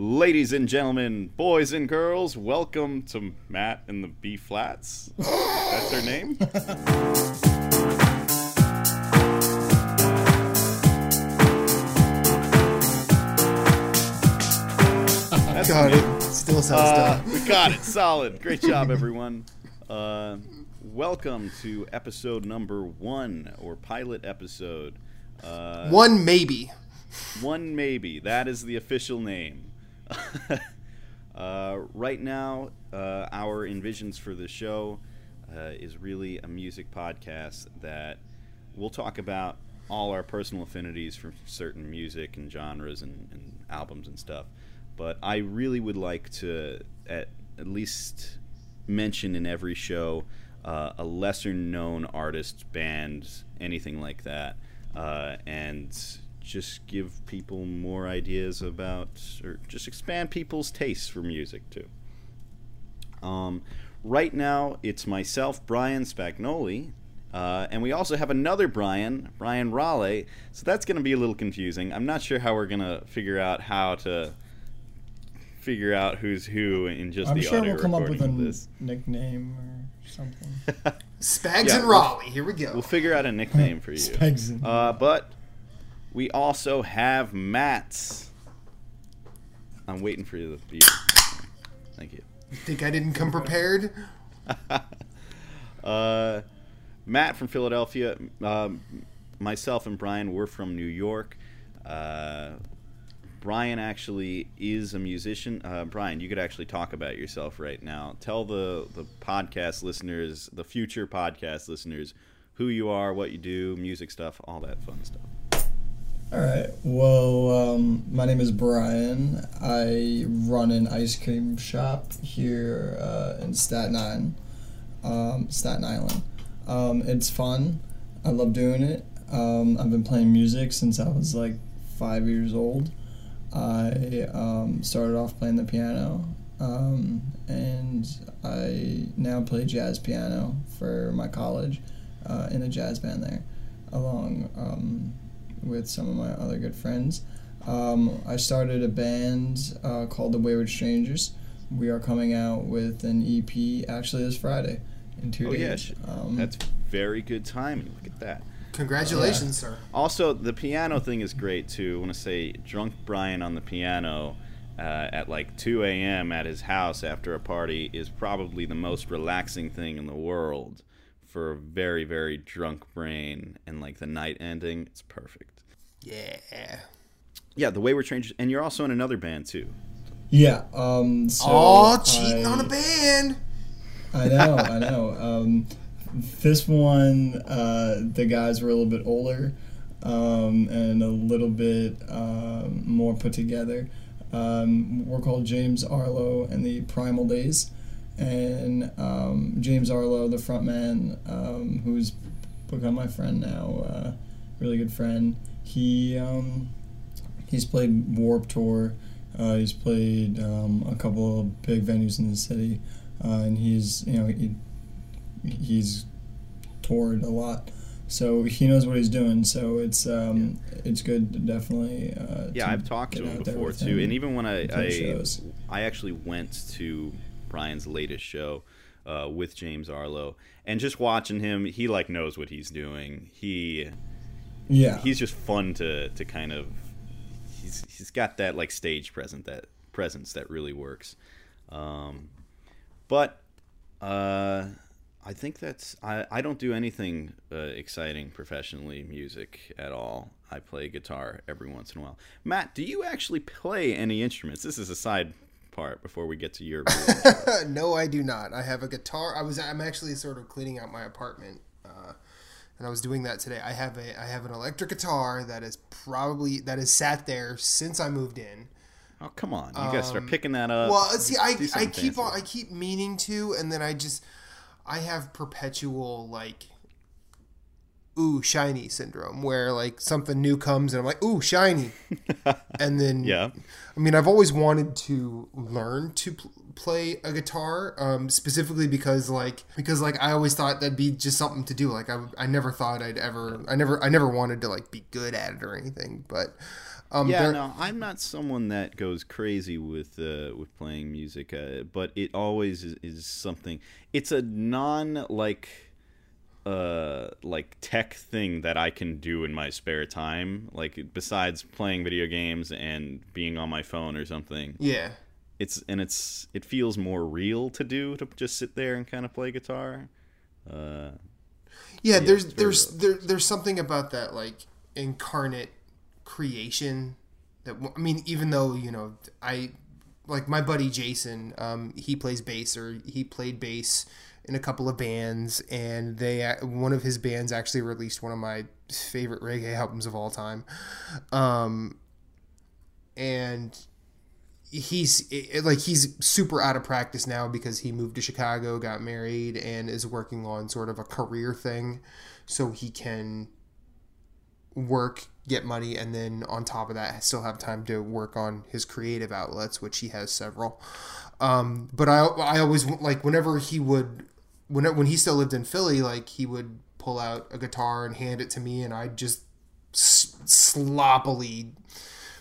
Ladies and gentlemen, boys and girls, welcome to Matt and the B Flats. That's her name? That's Got me. it. Still sounds Uh, dumb. we got it. Solid. Great job, everyone. Uh, welcome to episode number one, or pilot episode. Uh, One maybe. One maybe. That is the official name. uh, right now, uh, our envisions for the show uh, is really a music podcast that we'll talk about all our personal affinities for certain music and genres and, and albums and stuff. But I really would like to at, at least mention in every show uh, a lesser known artist, band, anything like that, uh, and just give people more ideas about, or just expand people's tastes for music too. Um, right now, it's myself, Brian Spagnoli, uh, and we also have another Brian, Brian Raleigh. So that's going to be a little confusing. I'm not sure how we're going to figure out how to figure out who's who in just I'm the sure audio we'll come up with a this. nickname or something. Spags Yeah, and Raleigh. Here we go. We'll figure out a nickname for you. Spags and- Uh, but we also have Matt. I'm waiting for you to be. Thank you. You. Think I didn't come prepared? Uh, Matt from Philadelphia. Um, myself and Brian, we're from New York. Uh, Brian actually is a musician. Uh, Brian, you could actually talk about yourself right now. Tell the, the podcast listeners, the future podcast listeners, who you are, what you do, music stuff, all that fun stuff. All right. Well, um, my name is Brian. I run an ice cream shop here uh, in Staten Island. Um, Staten Island. Um, it's fun. I love doing it. Um, I've been playing music since I was like five years old. I um, started off playing the piano, um, and I now play jazz piano for my college uh, in a jazz band there, along with some of my other good friends. Um, I started a band uh, called the Wayward Strangers. We are coming out with an EP actually this Friday in two Oh, yeah. days. Um, That's very good timing. Look at that. Congratulations, sir. Also, the piano thing is great too. I want to say, drunk Brian on the piano uh, at like 2 a.m. at his house after a party is probably the most relaxing thing in the world for a very, very drunk brain. And like the night ending, it's perfect. Yeah. Yeah, the way we're changing, and you're also in another band too. yeah. Um, so Oh, cheating I- on a band. I know, I know. Um, this one, uh, the guys were a little bit older um, and a little bit um, more put together. Um, we're called James Arlo and the Primal Days. And um, James Arlo, the frontman, um, who's become my friend now, uh, really good friend, he um, he's played Warped Tour. Uh, he's played um, a couple of big venues in the city uh, and he's you know he, he's toured a lot, so he knows what he's doing. So it's um, it's good to definitely. Uh, Yeah, I've talked to him before too, him and even when I I. I actually went to Brian's latest show uh, with James Arlo, and just watching him, he like knows what he's doing. He yeah, he's just fun to to kind of he's he's got that like stage present that presence that really works. Um, but uh, I think that's I, I don't do anything uh, exciting professionally music at all. I play guitar every once in a while. Matt, do you actually play any instruments? This is a side part before we get to your. no, I do not. I have a guitar. I was. I'm actually sort of cleaning out my apartment, uh, and I was doing that today. I have a. I have an electric guitar that is probably that has sat there since I moved in. oh come on, you gotta start picking that up. Well, see, I, I keep on, I keep meaning to, and then I just, I have perpetual like, ooh shiny syndrome, where like something new comes and I'm like, ooh shiny, and then Yeah. I mean, I've always wanted to learn to pl- play a guitar, um, specifically because like because like I always thought that'd be just something to do. Like I, I never thought I'd ever I never I never wanted to like be good at it or anything, but Um, yeah, no, I'm not someone that goes crazy with uh, with playing music, uh, but it always is, is something. It's a non like uh like tech thing that I can do in my spare time, like besides playing video games and being on my phone or something. yeah. It's and it's it feels more real to do to just sit there and kind of play guitar. Uh, Yeah, there's there's there, there's something about that like incarnate creation that I mean, even though you know I like my buddy Jason, um, he plays bass or he played bass in a couple of bands, and they one of his bands actually released one of my favorite reggae albums of all time, um, and he's like he's super out of practice now because he moved to Chicago, got married, and is working on sort of a career thing, so he can work, get money, and then on top of that, still have time to work on his creative outlets, which he has several. Um, but I I always like whenever he would when when he still lived in Philly, like he would pull out a guitar and hand it to me, and I'd just s- sloppily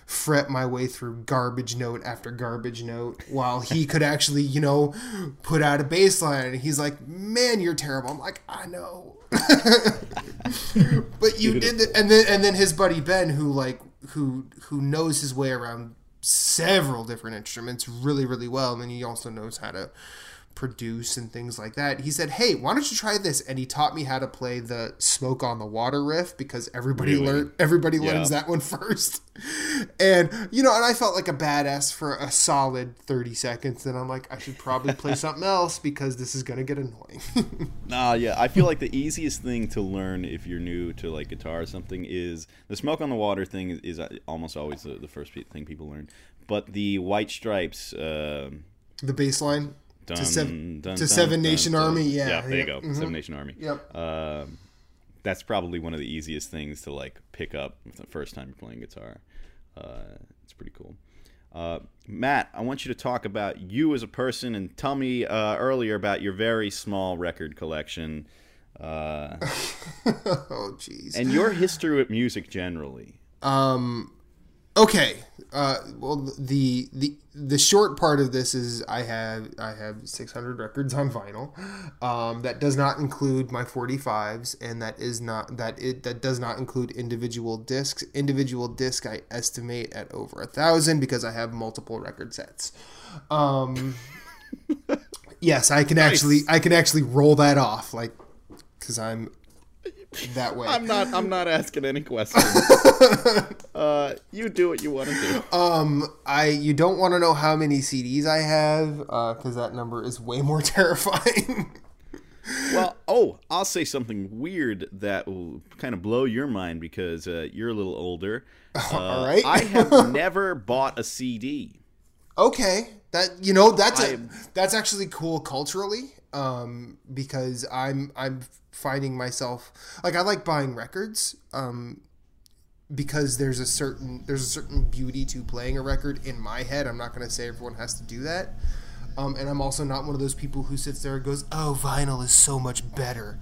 fret my way through garbage note after garbage note while he could actually, you know, put out a bass line. And he's like, "Man, you're terrible." I'm like, "I know." but you did the, and then and then his buddy Ben who like who who knows his way around several different instruments really really well and then he also knows how to produce and things like that. He said, "Hey, why don't you try this?" And he taught me how to play the "Smoke on the Water" riff because everybody Really? learn everybody Yeah. learns that one first. And you know, and I felt like a badass for a solid thirty seconds. Then I'm like, I should probably play something else because this is gonna get annoying. Nah, yeah. I feel like the easiest thing to learn if you're new to like guitar or something is the smoke on the water thing is, is uh, almost always the, the first thing people learn. But the white stripes, um the bass line dun, to, seven, dun, to dun, Seven Nation. Army. Yeah, yeah. There you yep, go, mhm. Seven Nation Army. Yep. Um, that's probably one of the easiest things to like pick up the first time you're playing guitar. Uh, it's pretty cool. Uh, Matt, I want you to talk about you as a person and tell me uh, earlier about your very small record collection. Uh, oh, jeez. and your history with music generally. Um, okay. Uh, well, the the the short part of this is I have I have 600 records on vinyl. Um, that does not include my 45s, and that is not that it that does not include individual discs. Individual disc I estimate at over a thousand because I have multiple record sets. Um, yes, I can actually I can actually roll that off like because I'm that way. I'm not. I'm not asking any questions. uh, you do what you want to do. Um, I you don't want to know how many CDs I have because that number is way more terrifying. Well, oh, I'll say something weird that will kind of blow your mind because uh, you're a little older. Uh, All right. I have never bought a CD. okay, that you know that's a, that's actually cool culturally. Um, because I'm I'm finding myself like I like buying records. Um, because there's a certain there's a certain beauty to playing a record in my head. I'm not going to say everyone has to do that. Um, and I'm also not one of those people who sits there and goes, "Oh, vinyl is so much better,"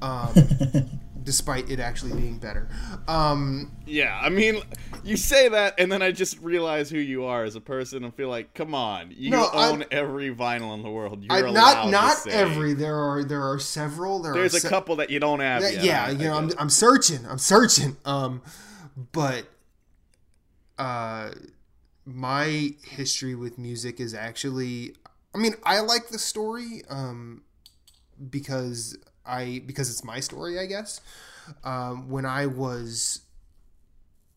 um, despite it actually being better. Um, Yeah, I mean, you say that, and then I just realize who you are as a person, and feel like, come on, you No, own every vinyl in the world. You're I, not not every. There are there are several. There There's are a se- couple that you don't have. Yeah, yet. yeah, I- you know, I'm. I'm searching. I'm searching. Um, but uh, my history with music is actually. I mean, I like the story. Um, because I because it's my story, I guess. Um, when I was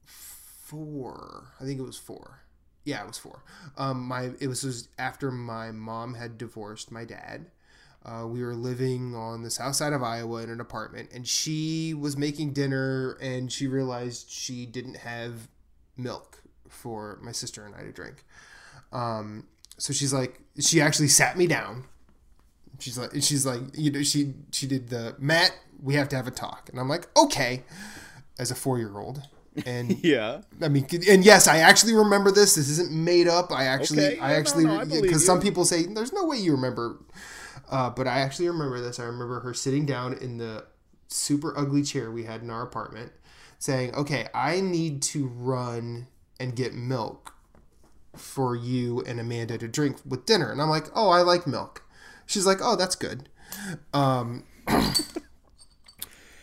four, I think it was four. Yeah, it was four. Um, my it was, was after my mom had divorced my dad. Uh, we were living on the south side of Iowa in an apartment, and she was making dinner, and she realized she didn't have milk for my sister and I to drink. Um, so she's like, she actually sat me down. She's like, she's like, you know, she she did the Matt. We have to have a talk, and I'm like, okay, as a four year old, and yeah. I mean, and yes, I actually remember this. This isn't made up. I actually, Okay, I no, actually, no, I believe because some people say there's no way you remember, uh, but I actually remember this. I remember her sitting down in the super ugly chair we had in our apartment, saying, "Okay, I need to run and get milk for you and Amanda to drink with dinner. And I'm like, oh, I like milk. She's like, oh, that's good. Um,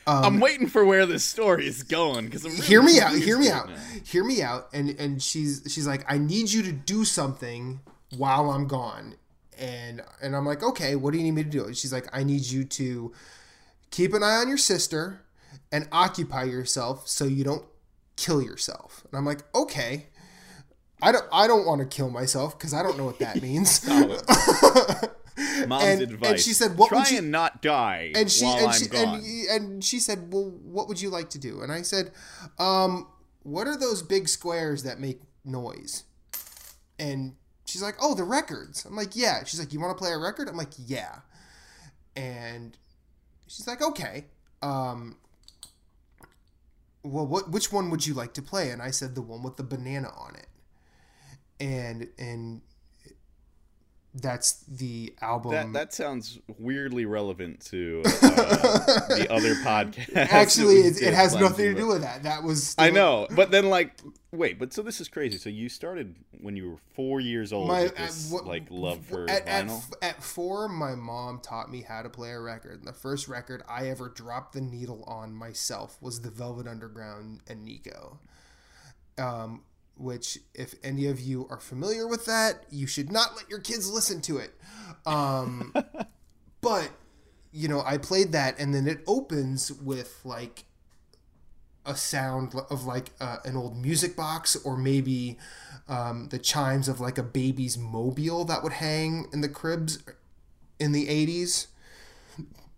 I'm waiting for where this story is going because I'm really hear me out hear me out now. hear me out. And and she's she's like i need you to do something while i'm gone. And and i'm like okay what do you need me to do? And she's like i need you to keep an eye on your sister and occupy yourself so you don't kill yourself. And i'm like okay. I don't i don't want to kill myself because i don't know what that means Mom's and- advice. and she said, "What Try would you-" and not die and she and she and, and she said, "Well, what would you like to do?" And I said, um, "What are those big squares that make noise?" And she's like, "Oh, the records." I'm like, "Yeah." She's like, "You want to play a record?" I'm like, "Yeah." And she's like, "Okay." Um, well, what which one would you like to play? And I said the one with the banana on it. And and that's the album. that that sounds weirdly relevant to uh, the other podcast. Actually, it, it has nothing to do with that. That was I know, but then like, wait, but so this is crazy. So you started when you were four years old My this at, what- like love for at, at, vinyl. f- at four, my mom taught me how to play a record. And the first record I ever dropped the needle on myself was the Velvet Underground and Nico. Um, which, if any of you are familiar with that, you should not let your kids listen to it. Um, but you know, I played that, and then it opens with like a sound of like uh, an old music box or maybe um, the chimes of like a baby's mobile that would hang in the cribs in the 80s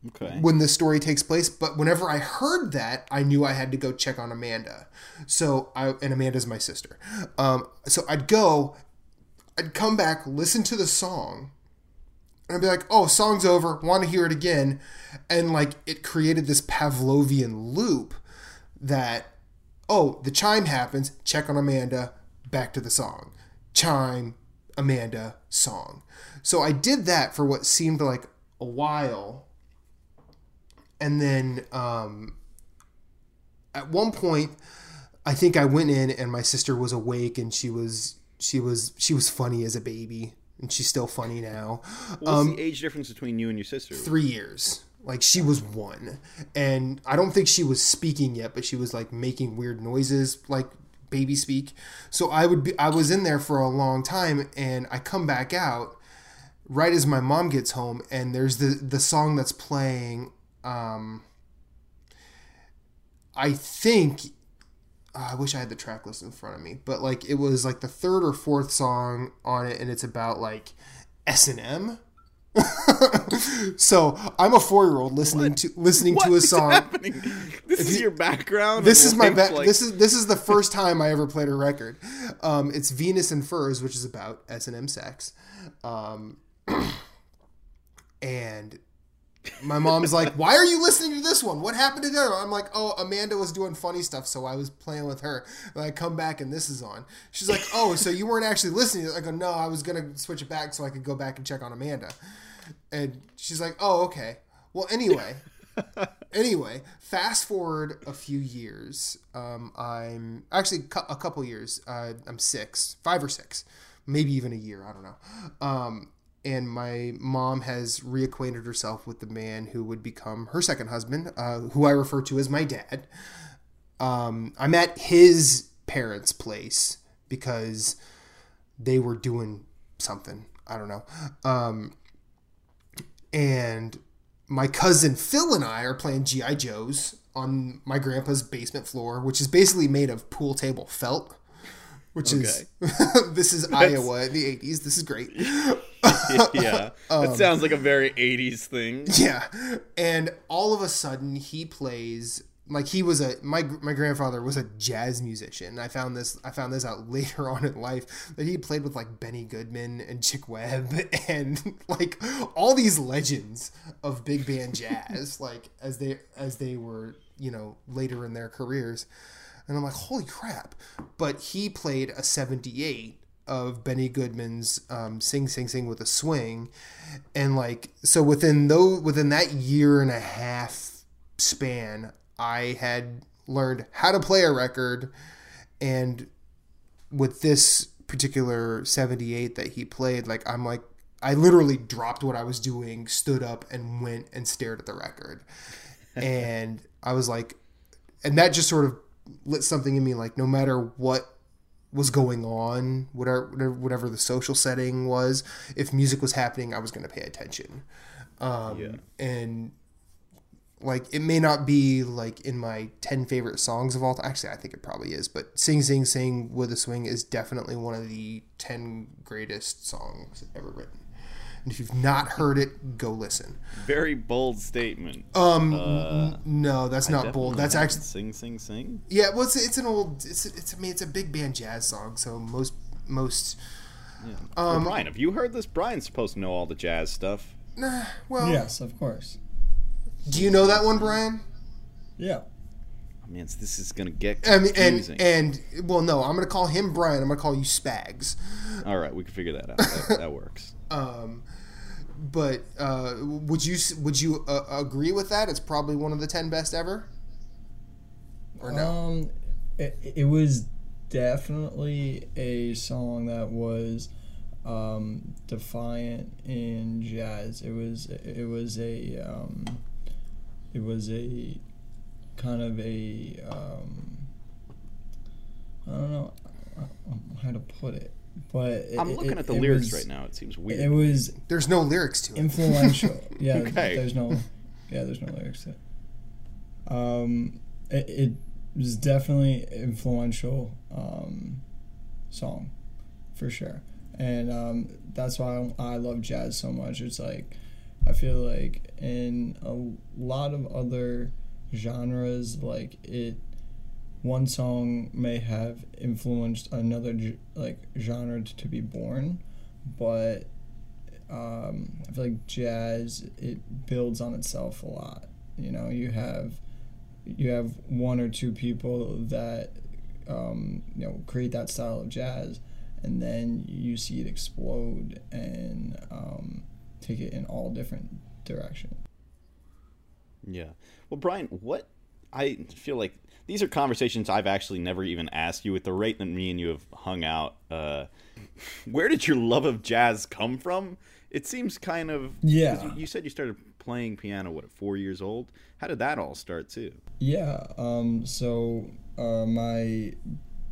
Okay. when the story takes place but whenever i heard that i knew i had to go check on amanda so i and amanda's my sister um, so i'd go i'd come back listen to the song and I'd be like, oh, song's over, want to hear it again. And like it created this Pavlovian loop that, oh, the chime happens, check on Amanda, back to the song. Chime, Amanda, song. So I did that for what seemed like a while. And then um, at one point, I think I went in and my sister was awake and she was she was she was funny as a baby and she's still funny now. What's the age difference between you and your sister? Three years. Like she was one, and I don't think she was speaking yet, but she was like making weird noises, like baby speak. So I would be, I was in there for a long time, and I come back out right as my mom gets home, and there's the the song that's playing. Um, I think uh, I wish I had the track list in front of me, but like it was like the third or fourth song on it, and it's about like S and M. so I'm a four year old listening to listening What to a song. happening? This is your background. This is my life? ba- Like, this is this is the first time I ever played a record. Um, it's Venus in Furs, which is about S and M sex, um, and my mom's like, "Why are you listening to this one? What happened to that?" I'm like, "Oh, Amanda was doing funny stuff, so I was playing with her." And I come back and this is on. She's like, "Oh, so you weren't actually listening?" I go, "No, I was gonna switch it back so I could go back and check on Amanda." And she's like, "Oh, okay. Well, anyway." anyway, fast forward a few years. Um, I'm actually a couple years. Uh, I'm six, five or six, maybe even a year. I don't know. Um, and my mom has reacquainted herself with the man who would become her second husband, uh, who I refer to as my dad. Um, I'm at his parents' place because they were doing something. I don't know. Um, and my cousin Phil and I are playing GI Joes on my grandpa's basement floor, which is basically made of pool table felt. Which is this is Iowa in the eighties. This is great. yeah, Um, that sounds like a very '80s thing. Yeah, and all of a sudden he plays like he was a my my grandfather was a jazz musician. I found this I found this out later on in life that he played with like Benny Goodman and Chick Webb and like all these legends of big band jazz like as they as they were you know later in their careers. And I'm like, holy crap! But he played a '78 of Benny Goodman's um, "Sing Sing Sing with a Swing," and like so within though within that year and a half span, I had learned how to play a record, and with this particular 78 that he played, like I'm like I literally dropped what I was doing, stood up and went and stared at the record. and I was like and that just sort of lit something in me like no matter what was going on, whatever whatever the social setting was, if music was happening, I was going to pay attention. Um, Yeah. And like it may not be like in my 10 favorite songs of all time. Actually, I think it probably is, but Sing Sing Sing with a Swing is definitely one of the 10 greatest songs ever written. And if you've not heard it, go listen. Very bold statement. Um, Uh, n- no, that's not bold. That's actually sing, sing, sing. yeah. Well, it's, it's an old. It's it's. I mean, it's a big band jazz song. So most most. Yeah. Um, well, Brian, have you heard this? Brian's supposed to know all the jazz stuff. Nah, well, Yes, of course. do you know that one, Brian? Yeah. Man, this is gonna get I mean, confusing. and and well, no, I'm gonna call him Brian. I'm gonna call you Spags. all right, we can figure that out. That, that works. Um, but uh, would you would you uh, agree with that? It's probably one of the ten best ever. Or no? Um, it, it was definitely a song that was um, defiant in jazz. It was it was a um, it was a kind of a um, I don't know how to put it, but it, I'm it- looking at the lyrics was- right now. It seems weird. It was There's no lyrics to it. influential. yeah, Okay. there's no, yeah, there's no lyrics to it. Um, it, it was definitely influential um, song, for sure, and um, that's why I love jazz so much. It's like I feel like in a lot of other genres, like it, one song may have influenced another like genre to be born, but um, I feel like jazz it builds on itself a lot. You know, you have you have one or two people that um, you know create that style of jazz, and then you see it explode and um, take it in all different directions. Yeah. Well, Brian, what I feel like these are conversations I've actually never even asked you. At the rate that me and you have hung out, uh, where did your love of jazz come from? It seems kind of Yeah. You, you said you started playing piano what at four years old. How did that all start too? Yeah. Um, so uh, my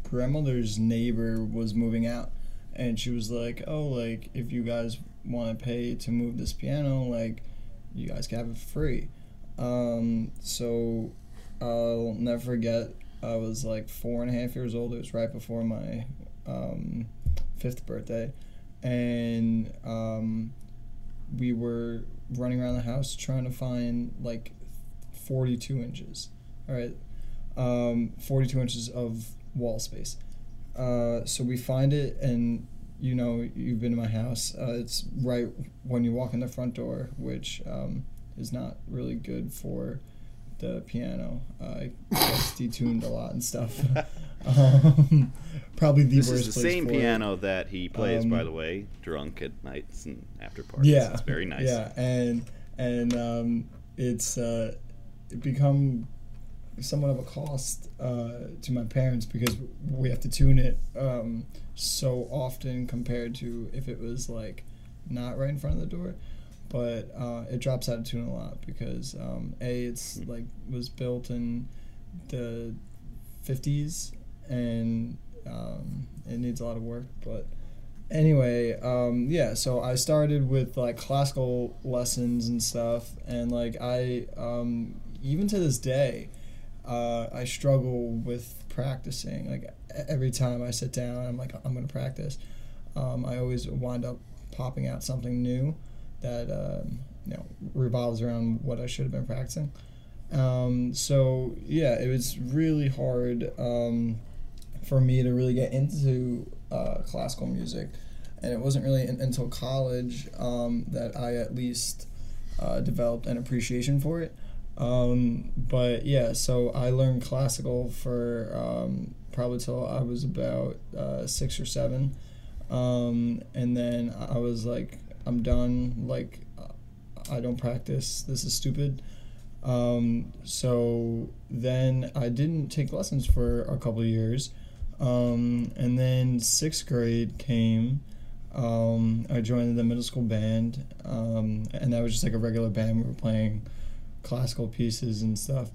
grandmother's neighbor was moving out, and she was like, "Oh, like if you guys want to pay to move this piano, like you guys can have it free." Um, so I'll never forget. I was like four and a half years old. It was right before my um, fifth birthday, and um, we were running around the house trying to find like 42 inches. All right, um, 42 inches of wall space. Uh, so we find it, and you know you've been to my house. Uh, it's right when you walk in the front door, which um, is not really good for the piano. Uh, it gets detuned a lot and stuff. um, probably the This worst is the place same for it. piano that he plays, Um, by the way, drunk at nights and after parties. Yeah, it's very nice. Yeah, and and um, it's uh, it become somewhat of a cost uh, to my parents because we have to tune it um, so often compared to if it was like not right in front of the door. But uh, it drops out of tune a lot because um, a it's like was built in the 50s and um, it needs a lot of work. But anyway, um, yeah, so I started with like classical lessons and stuff, and like I, um, even to this day, uh, I struggle with practicing. Like every time I sit down, I'm like, I'm gonna practice. Um, I always wind up popping out something new that um, you know revolves around what I should have been practicing. Um, so yeah, it was really hard um, for me to really get into uh, classical music, and it wasn't really in, until college um, that I at least uh, developed an appreciation for it. Um, but yeah, so I learned classical for probably till I was about uh, six or seven, and then I was like, I'm done. Like, I don't practice. This is stupid. Um, so then I didn't take lessons for a couple of years. Um, and then sixth grade came. Um, I joined the middle school band, um, and that was just like a regular band. We were playing classical pieces and stuff.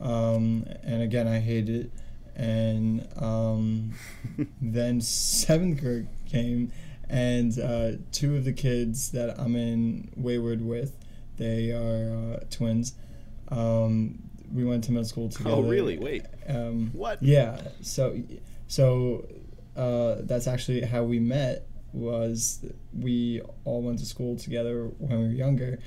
Um, and again, I hated it. And um, then seventh grade came, and uh, two of the kids that I'm in Wayward with, they are uh, twins. Um, we went to middle school together. Oh, really? Wait. Um, What? Yeah. So, so uh, that's actually how we met. Was we all went to school together when we were younger,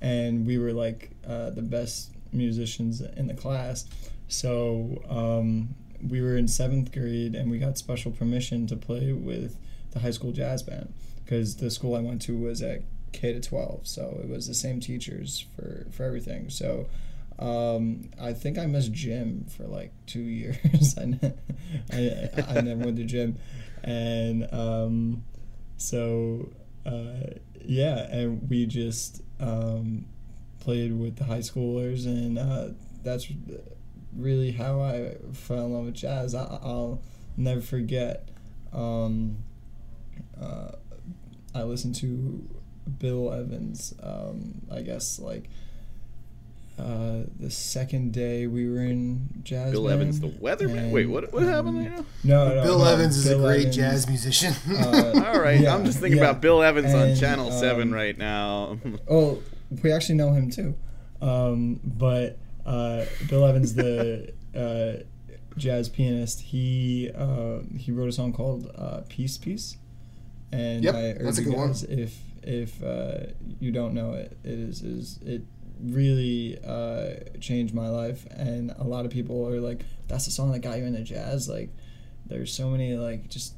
and we were like uh, the best musicians in the class. So um, we were in seventh grade, and we got special permission to play with the high school jazz band because the school I went to was at K to twelve, so it was the same teachers for for everything. So. Um, I think I missed gym for like two years. I, ne- I, I never went to gym, and um, so uh, yeah, and we just um, played with the high schoolers, and uh, that's really how I fell in love with jazz. I, I'll never forget. Um, uh, I listened to Bill Evans. Um, I guess like uh, the second day we were in jazz. Bill band, Evans, the weatherman. and, Wait, what? What happened um, there? now? No, no, Bill no, Evans is Bill a great Evans, jazz musician. uh, All right, yeah, I'm just thinking yeah. about Bill Evans on And, Channel Seven um, right now. Oh, we actually know him too. Um, but uh, Bill Evans, the uh, jazz pianist, he uh, he wrote a song called uh, "Peace Piece," and Yep, I urge you good one. guys if if uh, you don't know it, it is is it really uh, changed my life. And a lot of people are like, "That's the song that got you into jazz." Like, there's so many like just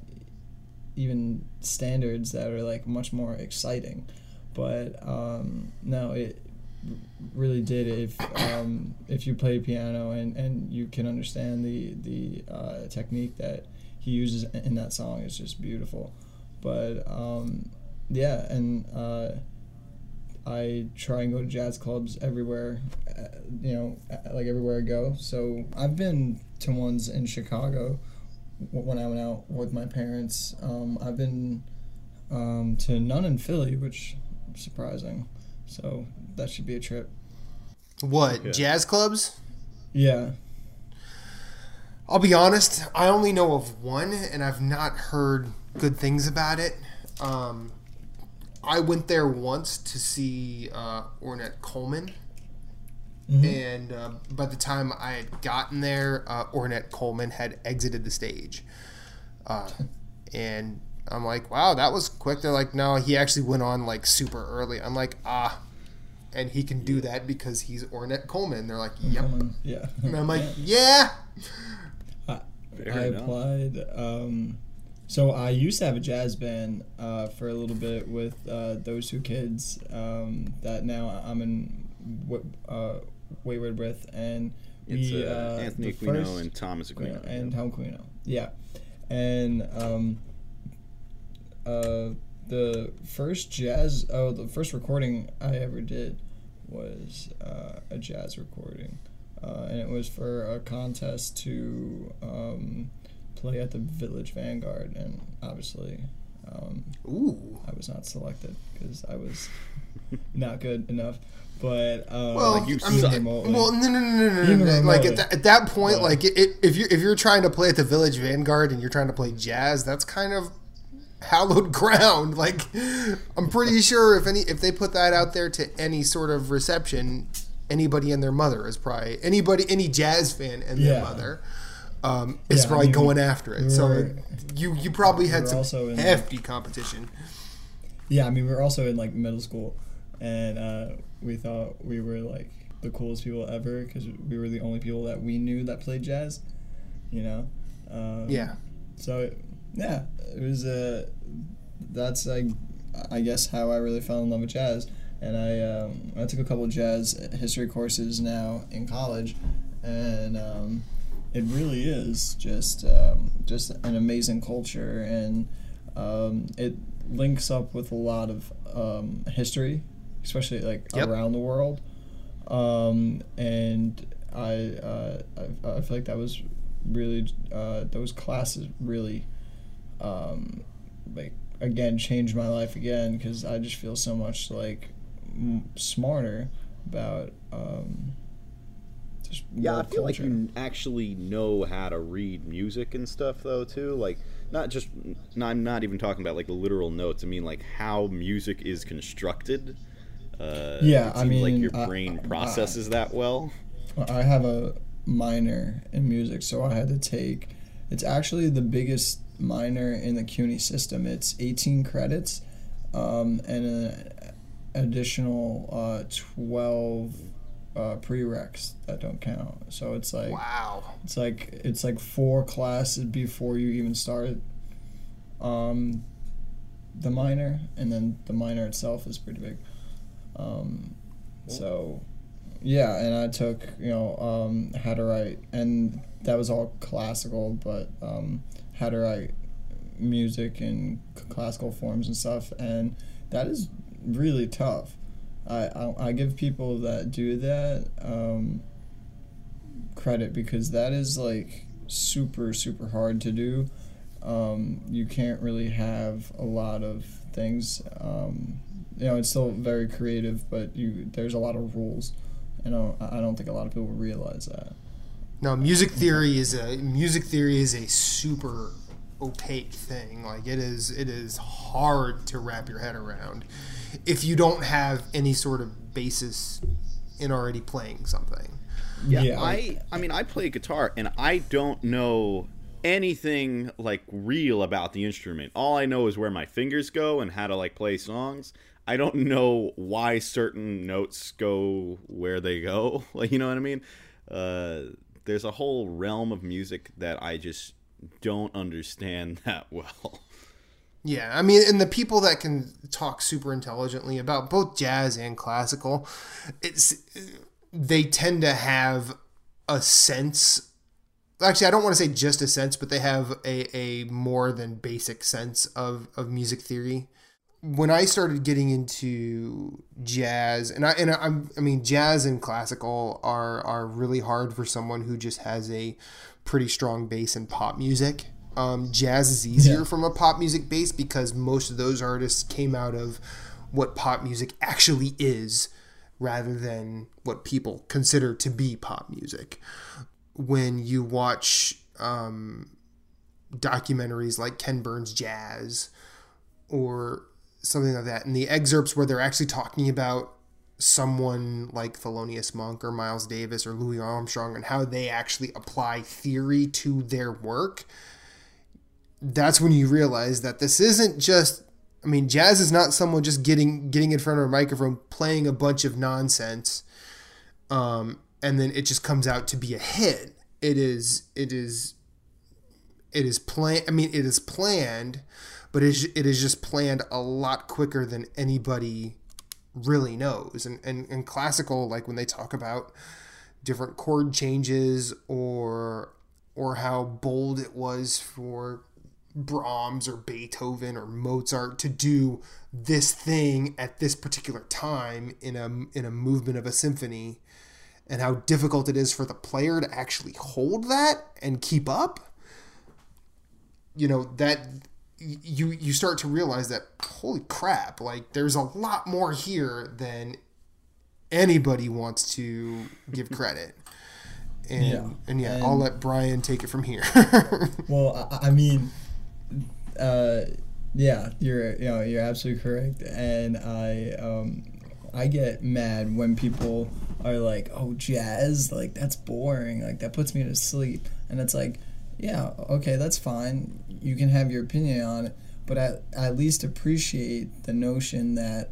even standards that are like much more exciting but um, no, it really did. If um, if you play piano and, and you can understand the the uh, technique that he uses in that song, it's just beautiful. But um, yeah, and uh, I try and go to jazz clubs everywhere, uh, you know, uh, like everywhere I go. So I've been to ones in Chicago when I went out with my parents. Um, I've been um, to none in Philly, which is surprising. So that should be a trip. what Okay. jazz clubs? Yeah. I'll be honest. I only know of one, and I've not heard good things about it. Um, I went there once to see uh, Ornette Coleman, Mhm. and uh, by the time I had gotten there, uh, Ornette Coleman had exited the stage. Uh, and I'm like, wow, that was quick. They're like, no, he actually went on like super early. I'm like, ah. And he can do that because he's Ornette Coleman. They're like, yep. Coleman, Yeah. And I'm like, yeah. Fair I enough. applied. Um, so I used to have a jazz band uh, for a little bit with uh, those two kids um, that now I'm in w- uh, Wayward with, and It's we uh, uh, Anthony Aquino first- and Thomas Aquino. Aquino and Tom Aquino. Yeah, and um, uh, the first jazz, oh, the first recording I ever did was uh, a jazz recording, uh, and it was for a contest to um, play at the Village Vanguard, and obviously. Um, Ooh. I was not selected because I was not good enough. But um, Well, Like, you I mean, well, no, no, no, no, no, no. Like at, that at that point, But- like it, it, if you if you're trying to play at the Village Vanguard and you're trying to play jazz, that's kind of hallowed ground. Like, I'm pretty sure if any if they put that out there to any sort of reception, anybody and their mother is probably anybody any jazz fan and their mother. Um, is Yeah, I probably mean, going after it. we so were- you you probably had some hefty competition. yeah, I mean, we were also in like middle school, and uh, we thought we were like the coolest people ever because we were the only people that we knew that played jazz. You know. Um, Yeah. So yeah, it was uh, that's like I guess how I really fell in love with jazz, and I um, I took a couple of jazz history courses now in college, and um, it really is just um, just an amazing culture, and um, it links up with a lot of um, history, especially like Yep. around the world, um, and I, uh, I I feel like that was really uh, those classes really um, like again changed my life again because I just feel so much like m- smarter about um, just Yeah, I feel like you actually know how to read music and stuff, though, too. Like, not just, not, I'm not even talking about like the literal notes. I mean, like how music is constructed. Uh, Yeah, I seems like mean, your I- brain I- processes that well. I have a minor in music, so I had to take. It's actually the biggest minor in the CUNY system. It's 18 credits, um, and an additional uh, 12 uh, prereqs that don't count. So it's like Wow. it's like it's like four classes before you even start um, the minor, and then the minor itself is pretty big. Um, so yeah, and I took you know um, how to write, and that was all classical, but um, how to write music in classical forms and stuff, and that is really tough. I, I, give people that do that um, credit because that is like super super hard to do. Um, you can't really have a lot of things. Um, you know, it's still very creative, but you there's a lot of rules. You know, I I don't think a lot of people realize that. No, music theory is a music theory is a super opaque thing. Like it is it is hard to wrap your head around if you don't have any sort of basis in already playing something. Yeah, I I mean I play guitar and I don't know anything like real about the instrument. All I know is where my fingers go and how to like play songs. I don't know why certain notes go where they go. Like you know what I mean? Uh, there's a whole realm of music that I just don't understand that well. Yeah, I mean, and the people that can talk super intelligently about both jazz and classical, it's they tend to have a sense. Actually, I don't want to say just a sense, but they have a, a more than basic sense of, of music theory. When I started getting into jazz, and I and I'm, I mean, jazz and classical are are really hard for someone who just has a pretty strong base in pop music. Um, jazz is easier Yeah. from a pop music base because most of those artists came out of what pop music actually is rather than what people consider to be pop music. When you watch um, documentaries like Ken Burns Jazz or something like that, and the excerpts where they're actually talking about someone like Thelonious Monk or Miles Davis or Louis Armstrong and how they actually apply theory to their work, that's when you realize that this isn't just I mean, jazz is not someone just getting getting in front of a microphone playing a bunch of nonsense, um, and then it just comes out to be a hit. It is it is it is plan. I mean, it is planned, but it is, it is just planned a lot quicker than anybody really knows. And, and and classical, like when they talk about different chord changes or or how bold it was for Brahms or Beethoven or Mozart to do this thing at this particular time in a in a movement of a symphony and how difficult it is for the player to actually hold that and keep up. You know that you you start to realize that holy crap like there's a lot more here than anybody wants to give credit. And Yeah. and yeah And- I'll let Brian take it from here. Well, I, I mean, uh, yeah, you're you know you're absolutely correct, and I um, I get mad when people are like, "Oh, jazz, like that's boring, like that puts me to sleep," and it's like, yeah, okay, that's fine. You can have your opinion on it, but I at least appreciate the notion that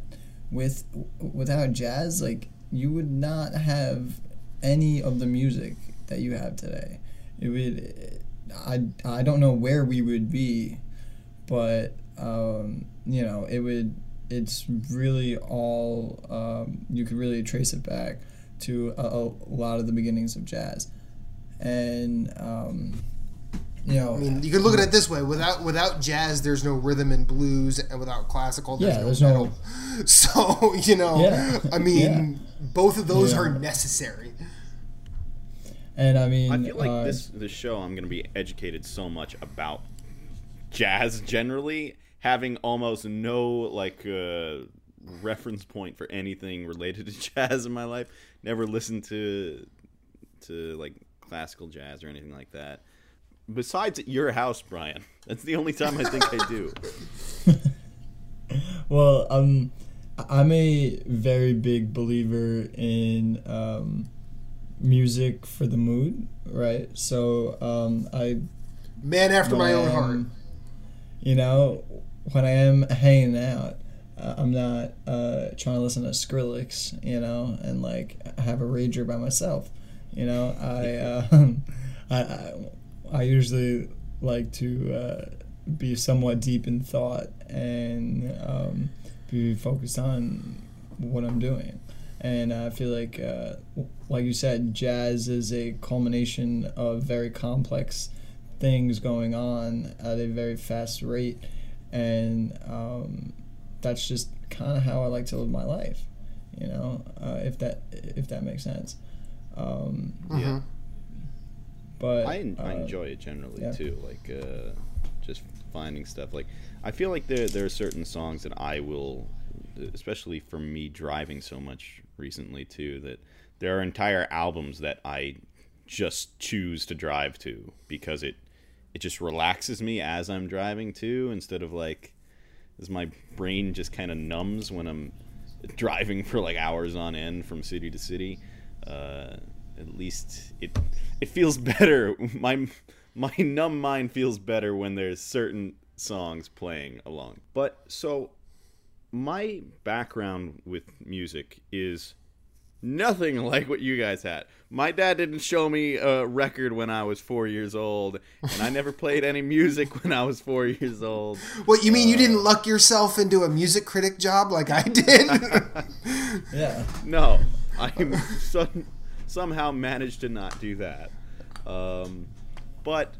with without jazz, like you would not have any of the music that you have today. It would. I, I don't know where we would be, but um, you know it would. It's really all um, you could really trace it back to a, a lot of the beginnings of jazz, and um, you know I mean, you can look at it this way: without without jazz, there's no rhythm and blues, and without classical, there's Yeah, no there's no- metal. So you know, Yeah, I mean, both of those Yeah. are necessary. And I mean, I feel like uh, this this show I'm going to be educated so much about jazz generally, having almost no like uh, reference point for anything related to jazz in my life. Never listened to to like classical jazz or anything like that. Besides at your house, Brian. That's the only time I think I do. Well, um, I'm a very big believer in um, music for the mood, right? So um, I Man after my own heart. You know, when I am hanging out, uh, I'm not uh, trying to listen to Skrillex, you know, and like have a rager by myself. You know, I uh, I, I I usually like to uh, be somewhat deep in thought and um, be focused on what I'm doing. And I feel like, uh, like you said, jazz is a culmination of very complex things going on at a very fast rate, and um, that's just kind of how I like to live my life. You know, uh, if that if that makes sense. Um, Yeah. but I, I uh, enjoy it generally yeah. too. Like uh, just finding stuff. Like I feel like there there are certain songs that I will, especially for me driving so much recently too, that there are entire albums that I just choose to drive to because it it just relaxes me as I'm driving too, instead of like as my brain just kind of numbs when I'm driving for like hours on end from city to city. Uh, at least it it feels better. My my numb mind feels better when there's certain songs playing along. But so my background with music is nothing like what you guys had. My dad didn't show me a record when I was four years old, and I never played any music when I was four years old. What you mean you Uh, didn't luck yourself into a music critic job like I did? yeah. No, I some, somehow managed to not do that. Um, but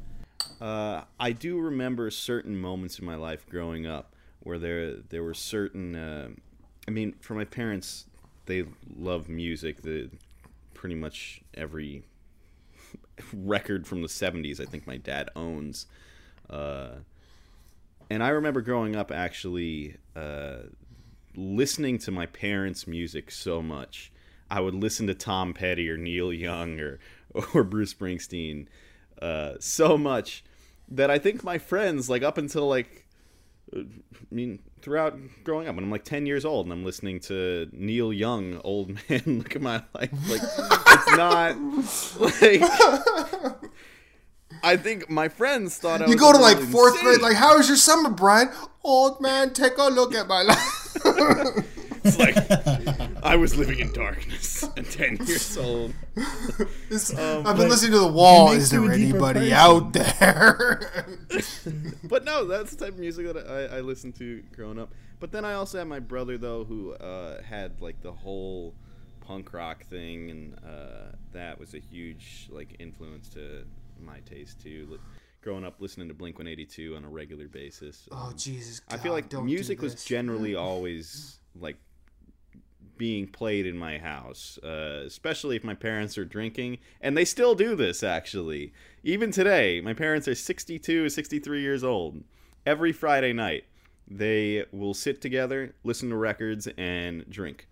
uh, I do remember certain moments in my life growing up where there there were certain. Uh, I mean, for my parents, they love music. The pretty much every record from the '70s, I think my dad owns. Uh, and I remember growing up actually uh, listening to my parents' music so much. I would listen to Tom Petty or Neil Young or or Bruce Springsteen uh, so much that I think my friends, like up until like, I mean, throughout growing up, when I'm like 10 years old and I'm listening to Neil Young, old man, look at my life, like it's not like. I think my friends thought I you go to like fourth insane. grade, like, how was your summer, Brian? Old man, take a look at my life. It's like I was living in darkness at 10 years old. This- Um, I've been listening to the wall. Is there anybody out there? But no, that's the type of music that I, I listened to growing up. But then I also had my brother though, who uh, had like the whole punk rock thing, and uh, that was a huge like influence to my taste too. Li- growing up listening to Blink One Eighty Two on a regular basis. oh Um, Jesus! I feel like don't music was generally always like being played in my house, uh, especially if my parents are drinking, and they still do this actually. Even today, my parents are 62, 63 years old. Every Friday night, they will sit together, listen to records, and drink.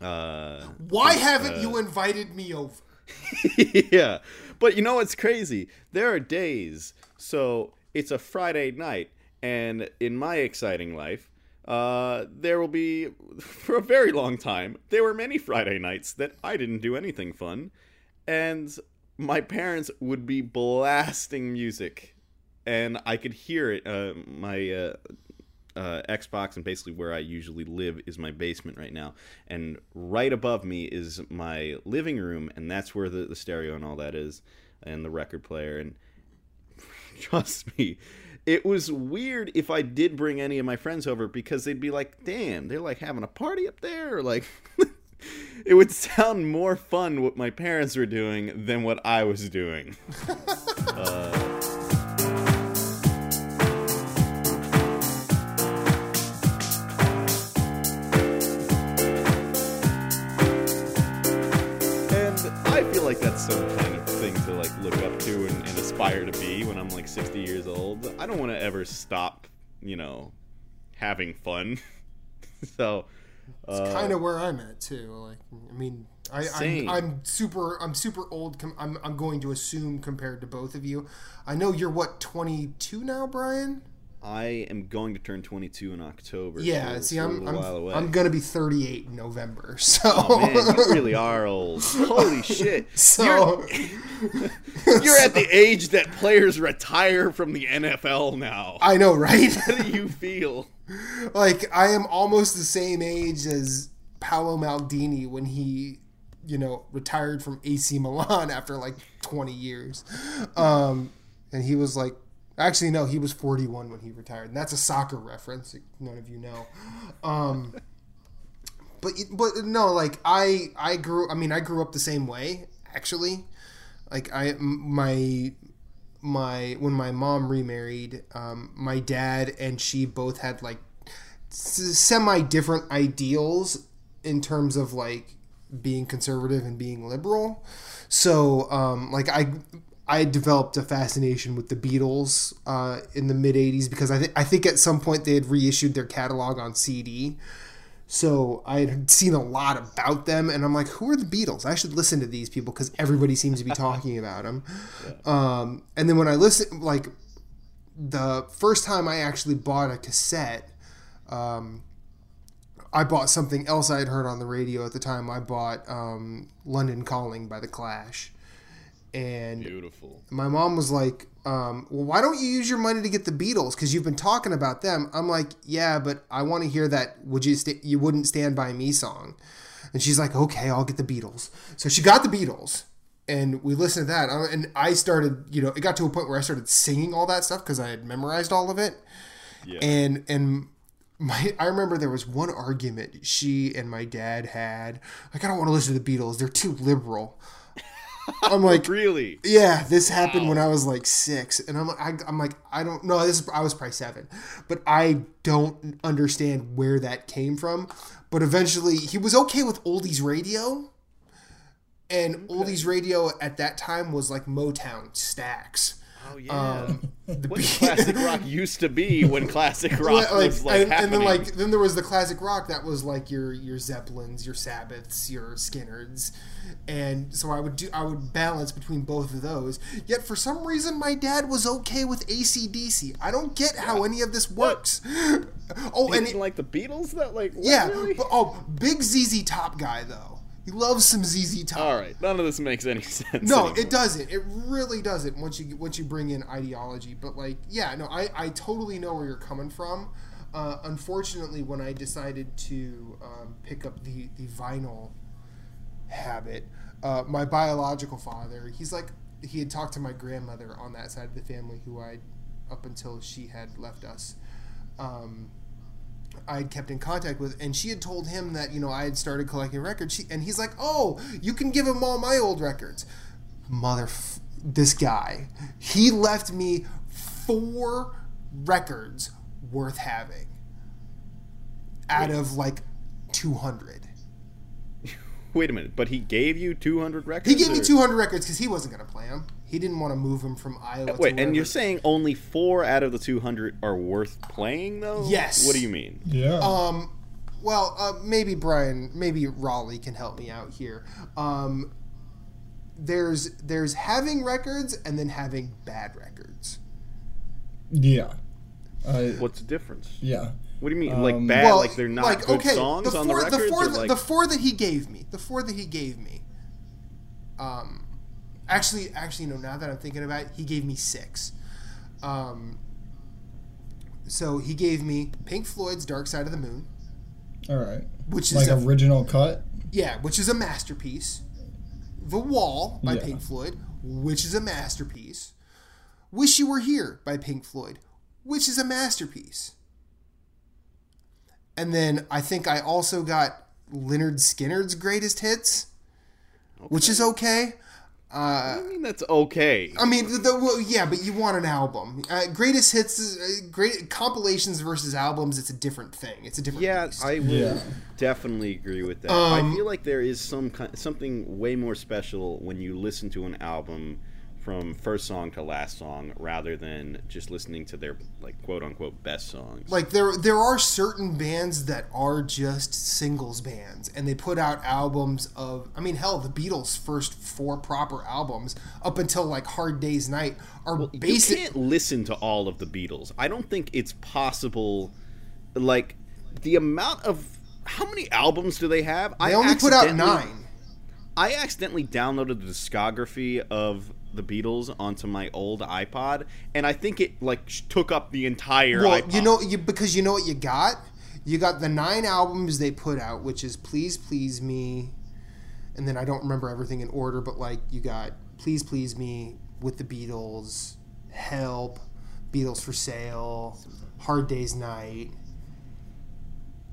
Uh, Why haven't uh, you invited me over? yeah. But you know what's crazy? There are days. So it's a Friday night, and in my exciting life, uh, there will be, for a very long time, there were many Friday nights that I didn't do anything fun, and my parents would be blasting music, and I could hear it. Uh, my uh, uh, Xbox and basically where I usually live is my basement right now. And right above me is my living room, and that's where the, the stereo and all that is, and the record player. And trust me, it was weird if I did bring any of my friends over because they'd be like, damn, they're like having a party up there. Like, it would sound more fun what my parents were doing than what I was doing. uh, And I feel like that's some kind of thing to like look up to and aspire to be when I'm like 60 years old. I don't want to ever stop, you know, having fun. so It's uh, kind of where I'm at too. Like, I mean, I, I'm, I'm super, I'm super old. Com- I'm, I'm going to assume compared to both of you. I know you're what 22 now, Brian. I am going to turn 22 in October. Yeah. so see, I'm, I'm. I'm gonna be 38 in November. So, Oh man, you really are old. Holy shit! so You're at the age that players retire from the NFL now. I know, right? How do you feel? like I am almost the same age as Paolo Maldini when he, you know, retired from AC Milan after like 20 years. Um, and he was like, actually, no, he was 41 when he retired. And that's a soccer reference. None of you know. Um, but but no, like I I grew. I mean, I grew up the same way. Actually, like I my my when my mom remarried, um, my dad and she both had like semi different ideals in terms of like being conservative and being liberal. So um, like I I developed a fascination with the Beatles uh, in the mid '80s because I th- I think at some point they had reissued their catalog on CD. So I had seen a lot about them, and I'm like, who are the Beatles? I should listen to these people because everybody seems to be talking about them. Um, and then when I listen, like the first time I actually bought a cassette, um, I bought something else I had heard on the radio at the time. I bought um, "London Calling" by the Clash, and Beautiful. my mom was like, um, "Well, why don't you use your money to get the Beatles? Because you've been talking about them." I'm like, "Yeah, but I want to hear that would you sta you wouldn't stand by me song." And she's like, "Okay, I'll get the Beatles." So she got the Beatles, and we listened to that. And I started, you know, it got to a point where I started singing all that stuff because I had memorized all of it. Yeah. And and my I remember there was one argument she and my dad had. Like, I don't want to listen to the Beatles; they're too liberal. I'm like, really? yeah, this happened when I was like six, and I'm I, I'm like I don't know. This is, I was probably seven, but I don't understand where that came from. But eventually, he was okay with oldies radio, and oldies radio at that time was like Motown Stax. Oh yeah. Um, the what classic rock used to be when classic rock like, was like and, and then like then there was the classic rock that was like your your Zeppelins, your Sabbaths, your Skynyrds, and so I would do I would balance between both of those. Yet for some reason my dad was okay with ACDC. I don't get how any of this works. oh, You and it, like the Beatles? That like what, yeah, really? but, oh, big ZZ Top guy though. He loves some ZZ Top. All right, none of this makes any sense. No, anymore. it doesn't. It really doesn't once you once you bring in ideology. But like, yeah, no, I, I totally know where you're coming from. Uh, unfortunately, when I decided to um, pick up the the vinyl habit, uh, my biological father, he's like, he had talked to my grandmother on that side of the family, who I, up until she had left us. Um, I had kept in contact with, and she had told him that you know I had started collecting records. She, and he's like, "Oh, you can give him all my old records." Mother, f- this guy, he left me four records worth having out of like two hundred. Wait a minute, but he gave you 200 records? He gave me two hundred records because he wasn't going to play them. He didn't want to move him from Iowa. Wait, to and you're saying only four out of the 200 are worth playing, though? Yes. What do you mean? Yeah. Um, well, uh, maybe Brian, maybe Raleigh can help me out here. Um, there's there's having records and then having bad records. yeah. I, What's the difference? yeah. What do you mean? like Um, bad? well, like they're not good songs the on the records? The four, that, like, the four that he gave me, the four that he gave me. Um, actually, actually, no. Now that I'm thinking about it, he gave me six. Um, so he gave me Pink Floyd's Dark Side of the Moon, All right. which Like is a, original cut. Yeah, which is a masterpiece. The Wall by Yeah. Pink Floyd, which is a masterpiece. Wish You Were Here by Pink Floyd, which is a masterpiece. And then I think I also got Lynyrd Skynyrd's greatest hits, which is okay. I mean, that's okay. I mean, the, the, well, yeah, but you want an album. Uh, greatest hits, is, uh, great compilations versus albums. It's a different thing. It's a different. Yeah, beast. I will Yeah. definitely agree with that. Um, I feel like there is some kind, something way more special when you listen to an album from first song to last song rather than just listening to their like quote unquote best songs. like there there are certain bands that are just singles bands and they put out albums of I mean hell the Beatles first four proper albums up until like Hard Day's Night are you basic can't listen to all of the Beatles. I don't think it's possible. Like the amount of how many albums do they have? they only put out 9 I accidentally downloaded the discography of the Beatles onto my old iPod, and I think it like took up the entire well iPod. you know you because you know what you got you got the 9 albums they put out which is Please Please Me and then I don't remember everything in order but like you got Please Please Me with the Beatles Help Beatles for Sale Hard Day's Night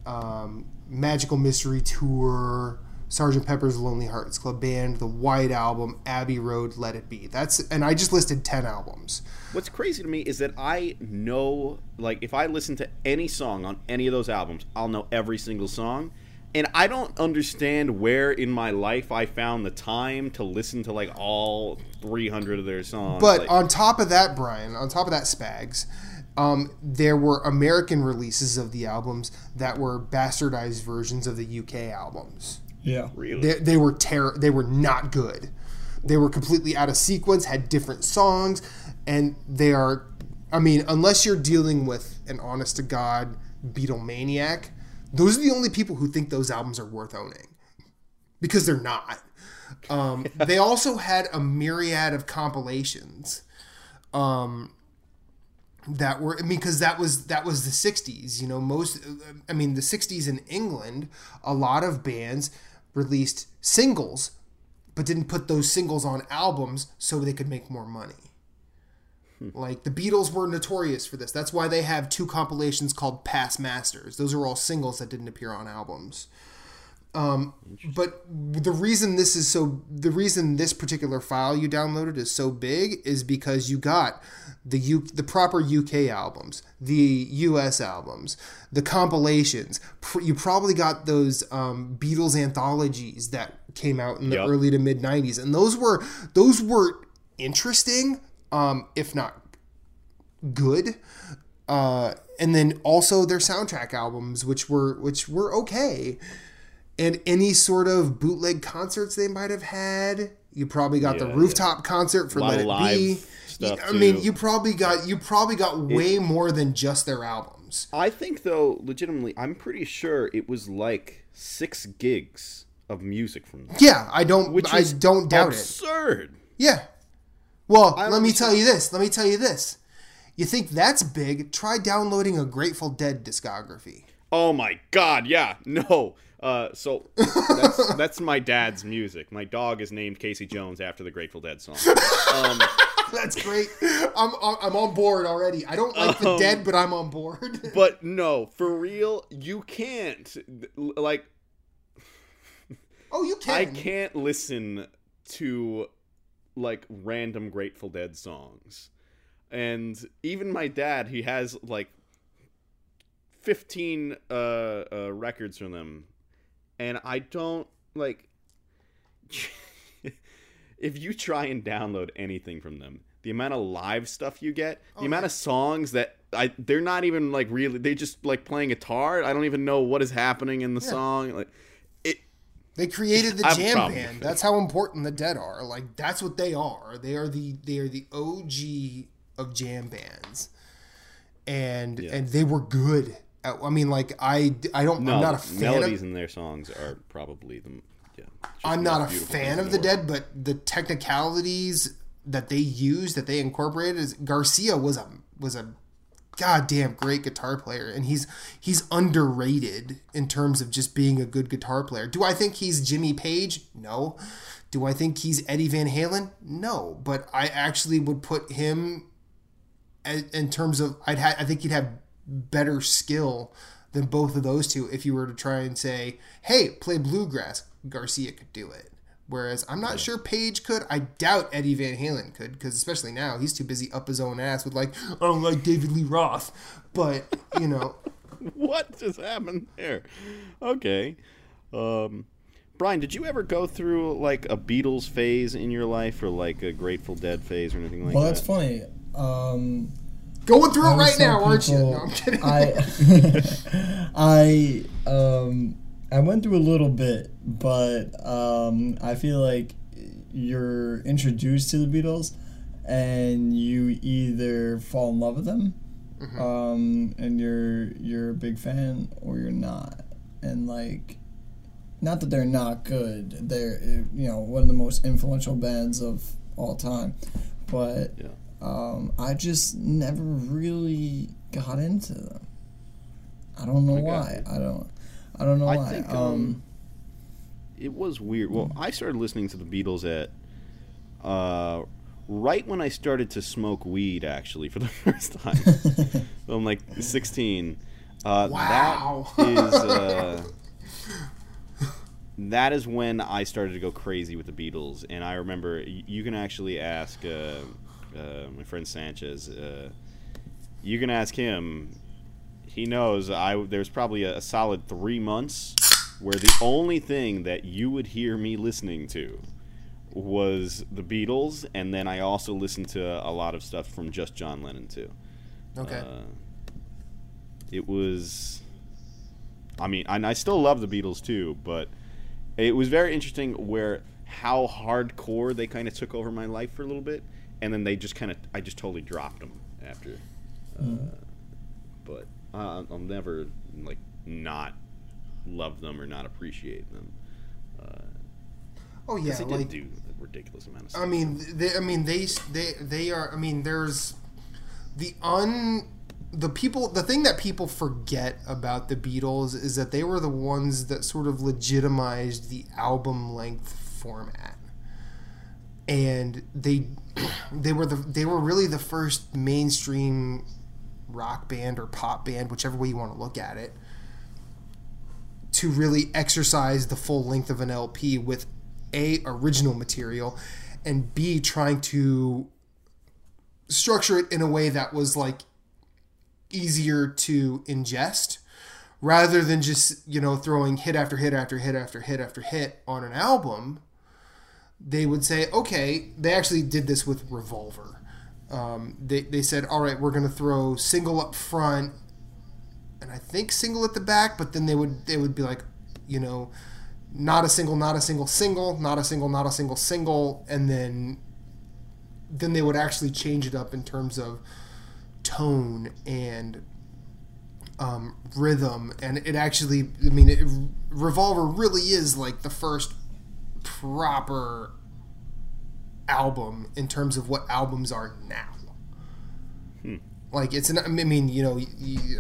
um, Magical Mystery Tour, Sergeant Pepper's Lonely Hearts Club Band, the White Album, Abbey Road, Let It Be. That's and I just listed ten albums. What's crazy to me is that I know, like, if I listen to any song on any of those albums, I'll know every single song. And I don't understand where in my life I found the time to listen to like all 300 of their songs. But Like, on top of that, Brian, on top of that, Spags, um, there were American releases of the albums that were bastardized versions of the UK albums. Yeah. really, They, they were ter- They were not good. They were completely out of sequence, had different songs, and they are. I mean, unless you're dealing with an honest to god Beatlemaniac, those are the only people who think those albums are worth owning, because they're not. Um, they also had a myriad of compilations. Um, that were I mean because that was that was the 60s you know most I mean the 60s in England a lot of bands released singles but didn't put those singles on albums so they could make more money. Hmm. Like the Beatles were notorious for this. That's why they have two compilations called Past Masters. Those are all singles that didn't appear on albums um, but the reason this is so the reason this particular file you downloaded is so big is because you got the U, the proper UK albums, the US albums, the compilations. Pr- You probably got those um, Beatles anthologies that came out in the Yep. early to mid '90s, and those were those were interesting, um, if not good. Uh, and then also their soundtrack albums, which were which were okay and any sort of bootleg concerts they might have had. You probably got the Yeah, rooftop concert for Let It Be. stuff, I mean, too. you probably got you probably got way more than just their albums. I think though, legitimately, I'm pretty sure it was like six gigs of music from them, Yeah, I don't which I don't doubt it. absurd. Yeah. Well, I let me understand. tell you this. Let me tell you this. You think that's big? Try downloading a Grateful Dead discography. Oh my god, yeah, no. Uh, so that's, that's my dad's music. My dog is named Casey Jones after the Grateful Dead song. Um, That's great. I'm I'm on board already. I don't like the Um, Dead, but I'm on board. but no, for real, you can't. Like, oh, you can. I can't listen to like random Grateful Dead songs. And even my dad, he has like 15 uh, uh, records from them. And I don't like. if you try and download anything from them, the amount of live stuff you get, the Oh, amount of songs that I they're not even like really they just like playing guitar. I don't even know what is happening in the Yeah. song. Like it They created the I have a jam band. That's how important the Dead are. Like that's what they are. They are the they are the OG of jam bands, and Yeah. and they were good. I mean, like I I don't no I'm not a fan melodies of in their songs are probably the yeah. I'm not a fan of the. Dead, but the technicalities that they used that they incorporated is Garcia was a was a goddamn great guitar player and he's he's underrated in terms of just being a good guitar player. Do I think he's Jimmy Page? No. Do I think he's Eddie Van Halen? No, but I actually would put him in terms of I'd ha- I think he'd have better skill than both of those two if you were to try and say, "Hey, play bluegrass." Garcia could do it. Whereas I'm not sure Page could. I doubt Eddie Van Halen could, because especially now he's too busy up his own ass with like, I don't like David Lee Roth. But you know, what just happened there? Okay, um, Brian, did you ever go through like a Beatles phase in your life, or like a Grateful Dead phase, or anything like well, that? Well, that's funny. Um, going through I it right now, tell aren't you? No, I'm kidding. I I um I went through a little bit, but um I feel like you're introduced to the Beatles and you either fall in love with them Mm-hmm. um and you're you're a big fan or you're not. And like not that they're not good. They're you know one of the most influential bands of all time. But Yeah. Um, I just never really got into them. I don't know I why. you. I don't. I don't know I why. think, um, um, it was weird. Well, I started listening to the Beatles at uh, right when I started to smoke weed, actually, for the first time. so I'm like 16. Uh, Wow. That is. Uh, that is when I started to go crazy with the Beatles, and I remember you can actually ask uh, my friend Sanchez. Uh, you can ask him. He knows. I there's probably a, a solid three months where the only thing that you would hear me listening to was the Beatles, and then I also listened to a lot of stuff from just John Lennon too. okay. Uh, it was. I mean, and I still love the Beatles too, but it was very interesting where how hardcore they kind of took over my life for a little bit, and then they just kind of I just totally dropped them after. Uh, but uh, I'll never like not love them or not appreciate them. Uh, oh yeah, they did like do a ridiculous amount of stuff. I mean, they, I mean, they, they, they are. I mean, there's the un, the people. The thing that people forget about the Beatles is that they were the ones that sort of legitimized the album length format, and they, they were the, they were really the first mainstream rock band or pop band, whichever way you want to look at it, to really exercise the full length of an LP with a original material and b trying to structure it in a way that was like easier to ingest rather than just you know throwing hit after hit after hit after hit after hit on an album they would say okay they actually did this with revolver. Um, they, they said all right we're going to throw single up front and i think single at the back but then they would they would be like you know not a single, not a single single, not a single, not a single single, and then then they would actually change it up in terms of tone and um, rhythm, and it actually, I mean, it, Revolver really is like the first proper album in terms of what albums are now. Hmm. Like it's an, I mean, you know,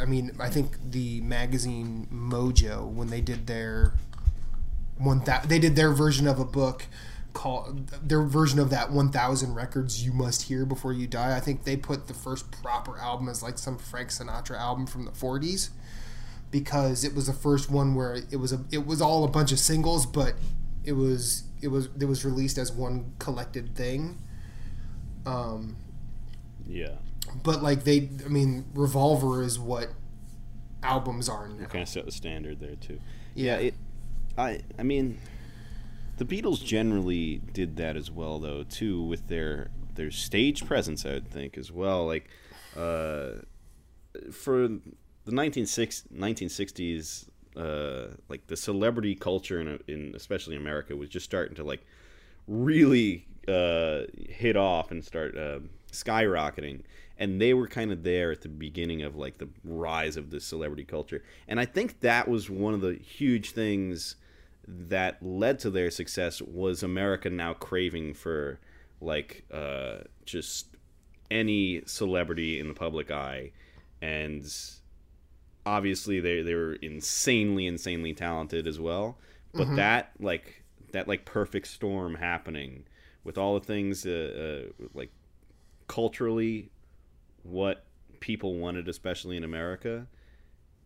I mean, I think the magazine Mojo when they did their one that they did their version of a book called their version of that 1000 records you must hear before you die i think they put the first proper album as like some frank sinatra album from the 40s because it was the first one where it was a it was all a bunch of singles but it was it was it was released as one collected thing um yeah, but like they i mean revolver is what albums are now kind of set the standard there too. Yeah. it. I I mean, the Beatles generally did that as well, though, too, with their their stage presence. I would think as well, like uh, for the 1960s, 1960s uh, like the celebrity culture in, in especially America was just starting to like really uh, hit off and start uh, skyrocketing. And they were kind of there at the beginning of like the rise of the celebrity culture. And I think that was one of the huge things that led to their success was America now craving for like uh, just any celebrity in the public eye. And obviously they they were insanely insanely talented as well but that like that like perfect storm happening with all the things uh, uh, like culturally what people wanted especially in america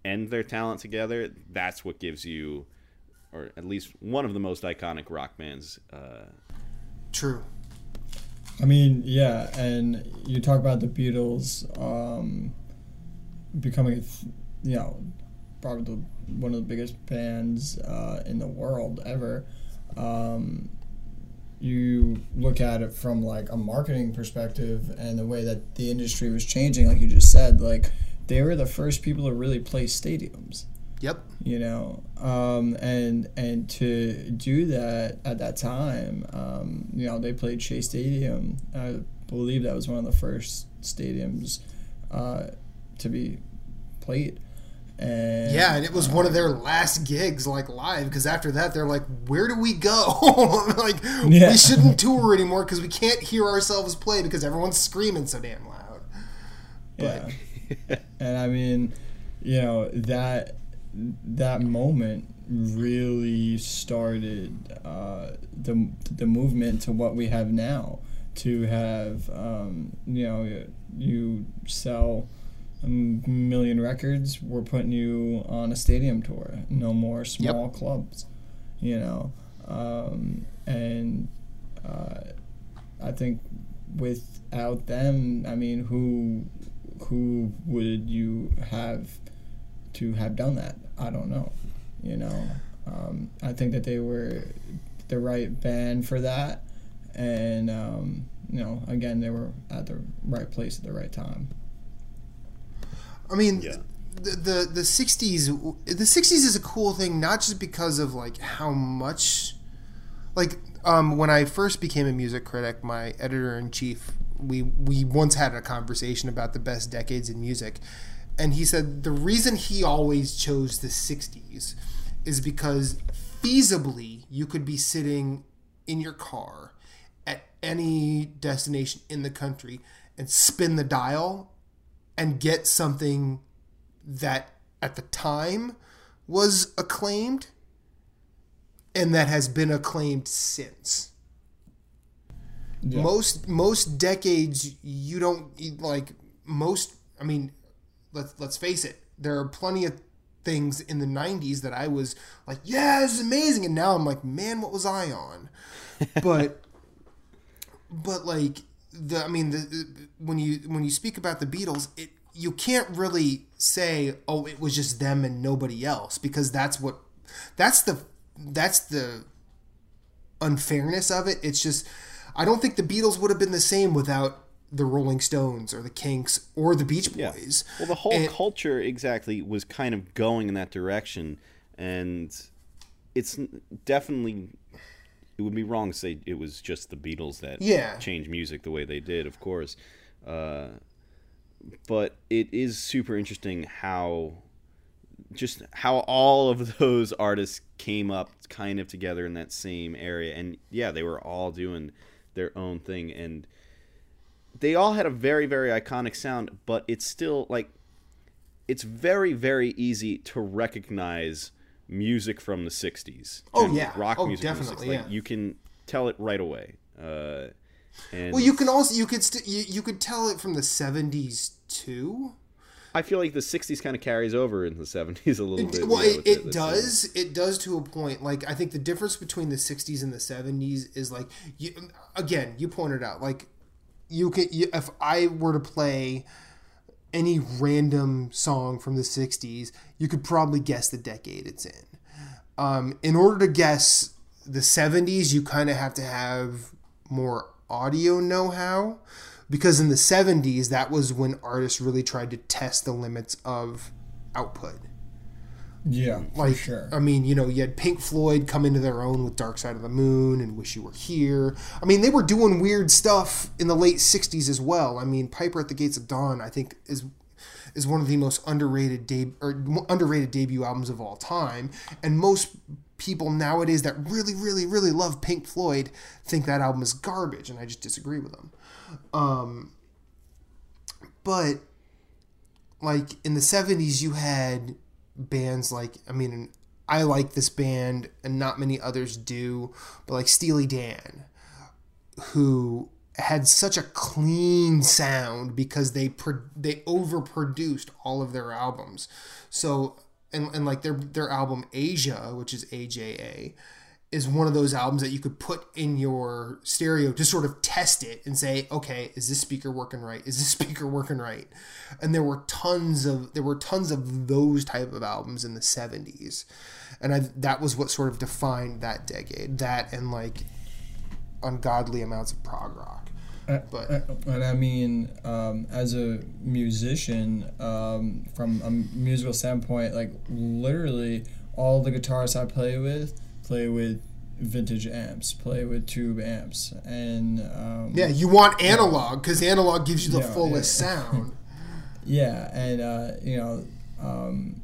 and their talent together that's what gives you or at least one of the most iconic rock bands. Uh, True. I mean, yeah, and you talk about the Beatles um, becoming, you know, probably the, one of the biggest bands uh, in the world ever. Um, you look at it from like a marketing perspective and the way that the industry was changing, like you just said, like they were the first people to really play stadiums Yep. you know um, and and to do that at that time um, you know they played Shea Stadium I believe that was one of the first stadiums uh, to be played and Yeah, and it was one of their last gigs, like live, because after that they're like, "Where do we go? like, Yeah. we shouldn't tour anymore because we can't hear ourselves play because everyone's screaming so damn loud." yeah and I mean you know that that moment really started uh, the the movement to what we have now. To have um, you know you sell a million records, we're putting you on a stadium tour. No more small clubs, you know, um, and uh, I think without them, I mean, who who would you have to have done that? I don't know. You know, um, I think that they were the right band for that, and um, you know, again, they were at the right place at the right time. I mean, Yeah. the, the the '60s, the '60s is a cool thing, not just because of like how much, like um, when I first became a music critic, my editor in chief, we we once had a conversation about the best decades in music, and he said the reason he always chose the '60s is because feasibly you could be sitting in your car at any destination in the country and spin the dial and get something that at the time was acclaimed and that has been acclaimed since. Yeah. Most most decades you don't like most I mean let's let's face it there are plenty of things in the 90s that I was like yeah this is amazing and now I'm like man what was I on but but like the I mean the when you when you speak about the Beatles, it you can't really say oh it was just them and nobody else because that's what that's the that's the unfairness of it. It's just I don't think the Beatles would have been the same without the Rolling Stones or the Kinks or the Beach Yeah. Boys. Well, the whole And- culture exactly was kind of going in that direction, and it's definitely. It would be wrong to say it was just the Beatles that Yeah. changed music the way they did, of course. Uh, but it is super interesting how just how all of those artists came up kind of together in that same area and yeah they were all doing their own thing and they all had a very very iconic sound but it's still like it's very very easy to recognize music from the 60s Oh, generally, yeah. rock Oh, music from the definitely, 60s. Like, yeah. you can tell it right away uh, and Well, you can also you could st- you, you could tell it from the 70s too. I feel like the '60s kind of carries over in the '70s a little bit. well it, with it the does it does to a point like i think the difference between the 60s and the 70s is like you, again you pointed out like you can you, if i were to play any random song from the 60s you could probably guess the decade it's in. Um, in order to guess the 70s you kind of have to have more audio know-how because in the 70s that was when artists really tried to test the limits of output Yeah, like sure. I mean, you know, you had Pink Floyd come into their own with Dark Side of the Moon and Wish You Were Here. I mean, they were doing weird stuff in the late '60s as well. I mean, Piper at the Gates of Dawn, I think, is is one of the most underrated deb- or underrated debut albums of all time, and most people nowadays that really, really, really love Pink Floyd think that album is garbage, and I just disagree with them. Um, but like in the 70s you had bands like i mean i like this band and not many others do but like steely dan who had such a clean sound because they pro- they overproduced all of their albums. So and, and like their their album Asia, which is AJA, is one of those albums that you could put in your stereo to sort of test it and say, okay, is this speaker working right? Is this speaker working right? And there were tons of there were tons of those type of albums in the '70s, and I, that was what sort of defined that decade. That and like ungodly amounts of prog rock. But and I mean, um, as a musician, um, from a musical standpoint, like literally all the guitars I play with play with vintage amps, play with tube amps, and um, yeah, you want analog because analog gives you the Yeah, fullest yeah. sound. Yeah, and uh, you know, um,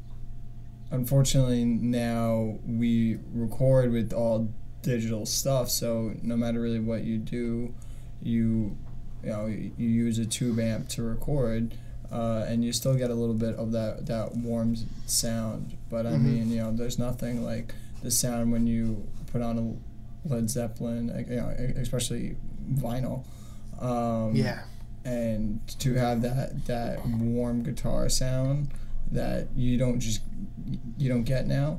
unfortunately now we record with all digital stuff. So no matter really what you do, you you know you, you use a tube amp to record, uh, and you still get a little bit of that that warm sound. But I mean, you know, there's nothing like the sound when you put on a Led Zeppelin, you know, especially vinyl. Um, Yeah. and to have that that warm guitar sound that you don't just you don't get now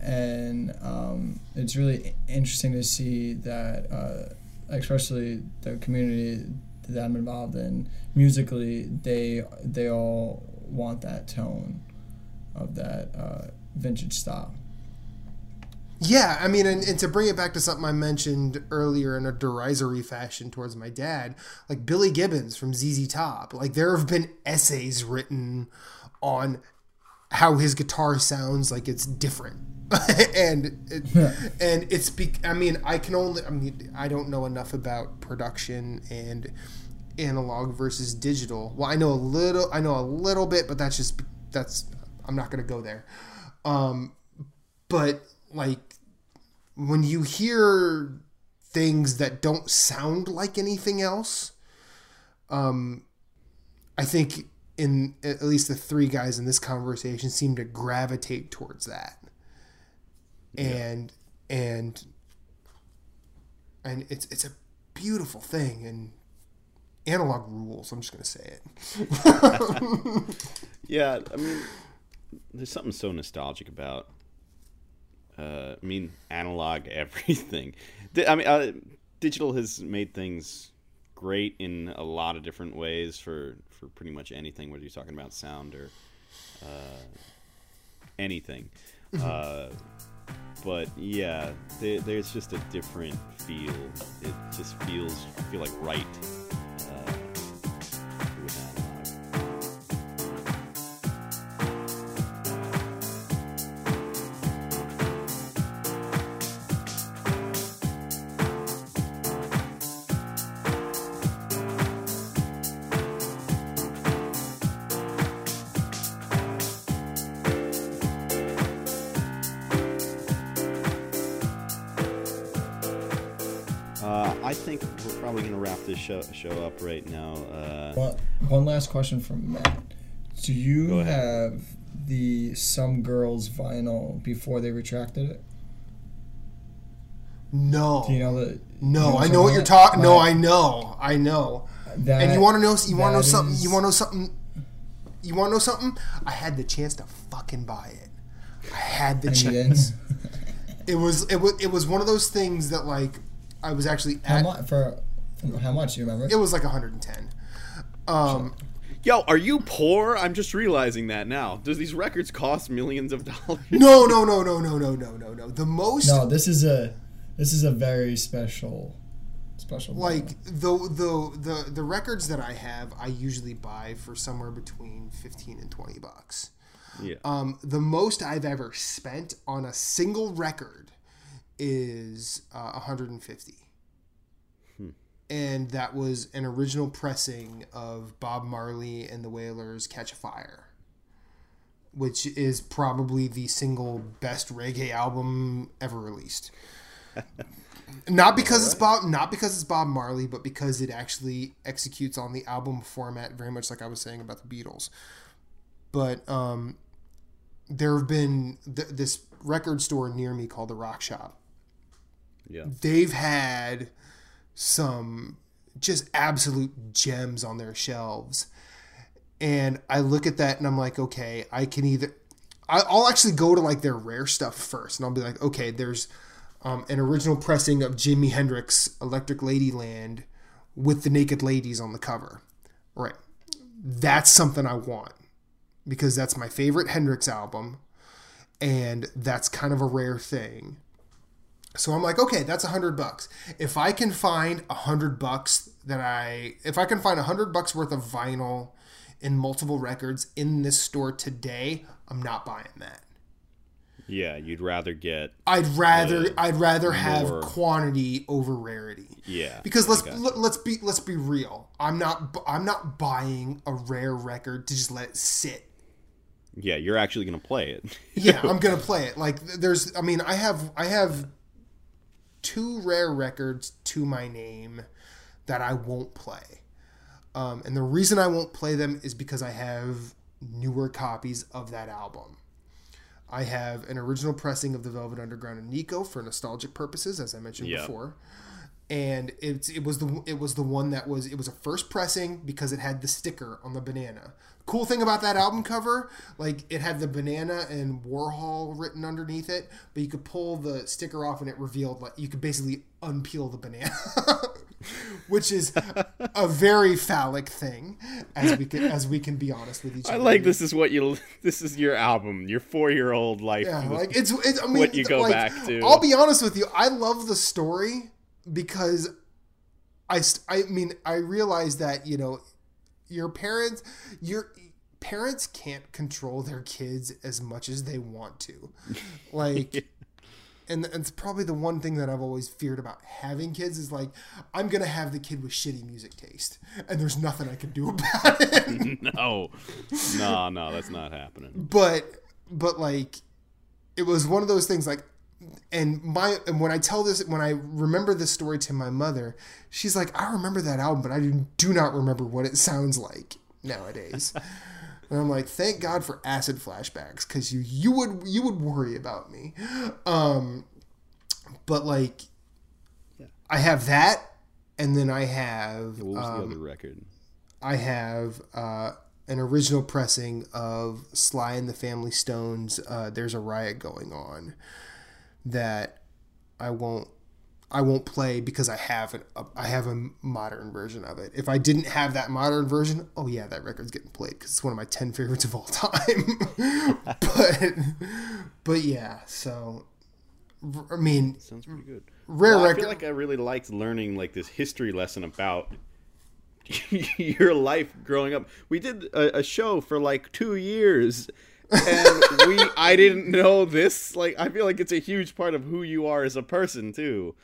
and um, it's really interesting to see that uh, especially the community that I'm involved in musically they they all want that tone of that uh, vintage style Yeah, I mean, and, and to bring it back to something I mentioned earlier in a derisory fashion towards my dad, like Billy Gibbons from ZZ Top, like there have been essays written on how his guitar sounds like it's different. and it, and it's be, I mean I can only I mean I don't know enough about production and analog versus digital. Well, I know a little I know a little bit, but that's just that's I'm not going to go there. Um but like when you hear things that don't sound like anything else um i think in at least the three guys in this conversation seem to gravitate towards that and and and it's it's a beautiful thing and analog rules i'm just going to say it Yeah, I mean, there's something so nostalgic about. Uh, I mean, analog everything. I mean, uh, digital has made things great in a lot of different ways for for pretty much anything. Whether you're talking about sound or uh, anything, uh, but yeah, there, there's just a different feel. It just feels I feel like right think we're probably going to wrap this show, show up right now. Uh, One, one last question from Matt. Do you have the Some Girls vinyl before they retracted it? no Do you know the? no you i know what you're talking talking no i know i know That, and you want to know? You want to know something? is- You want to know something? You want to know something? I had the chance to fucking buy it. I had the and chance. It was it was it was one of those things that like I was actually how at. much for? How much? You remember? It was like 110. Um, Yo, are you poor? I'm just realizing that now. Does these records cost millions of dollars? no, no, no, no, no, no, no, no, no. The most no, this is a this is a very special special. like the the the the records that I have, I usually buy for somewhere between 15 and 20 bucks. Yeah. Um, the most I've ever spent on a single record is uh, 150. And that was an original pressing of Bob Marley and the Wailers' Catch a Fire, which is probably the single best reggae album ever released. not because it's Bob not because it's Bob Marley, but because it actually executes on the album format very much like I was saying about the Beatles. But um there have been th- this record store near me called the Rock Shop. Yeah. They've had some just absolute gems on their shelves. And I look at that and I'm like, okay, I can either I'll actually go to like their rare stuff first, and I'll be like, okay, there's um, an original pressing of Jimi Hendrix Electric Ladyland with the naked ladies on the cover. Right. That's something I want because that's my favorite Hendrix album and that's kind of a rare thing. So I'm like, okay, that's a hundred bucks. If I can find a hundred bucks that I, if I can find a hundred bucks worth of vinyl in multiple records in this store today, I'm not buying that. Yeah, you'd rather get. I'd rather I'd rather have more- quantity over rarity. Yeah, Because let's let, let's be let's be real. I'm not I'm not buying a rare record to just let it sit. Yeah, you're actually gonna play it. Yeah, I'm gonna play it. Like there's, I mean, I have I have two rare records to my name that I won't play, um, and the reason I won't play them is because I have newer copies of that album. I have an original pressing of the Velvet Underground and Nico for nostalgic purposes, as I mentioned Yeah. before. And it's it was the it was the one that was it was a first pressing because it had the sticker on the banana. Cool thing about that album cover, like it had the banana and Warhol written underneath it, but you could pull the sticker off and it revealed like you could basically unpeel the banana, which is a very phallic thing, as we can as we can be honest with each other. I like this is what you. This is your album, your four year old life. Yeah, like it's, it's I mean, What you go like, back to. I'll be honest with you. I love the story because I, I mean, I realize that you know, your parents, your parents can't control their kids as much as they want to, like. And and it's probably the one thing that I've always feared about having kids is like I'm gonna have the kid with shitty music taste, and there's nothing I can do about it. no, no, no, that's not happening. but but like it was one of those things like and my and when I tell this when I remember this story to my mother, she's like, I remember that album, but I do- not remember what it sounds like nowadays. and I'm like, thank God for acid flashbacks, because you you would you would worry about me. Um but like I have that and then I have What was um, the other record? I have uh, an original pressing of Sly and the Family Stones. Uh, There's a riot going on that I won't. I won't play because I have an, a, I have a modern version of it. If I didn't have that modern version, oh yeah, that record's getting played because it's one of my ten favorites of all time. but but yeah, so I mean, Sounds pretty good. rare Well, I feel like I really liked learning like this history lesson about your life growing up. We did a, a show for like two years, and we I didn't know this. Like I feel like it's a huge part of who you are as a person too.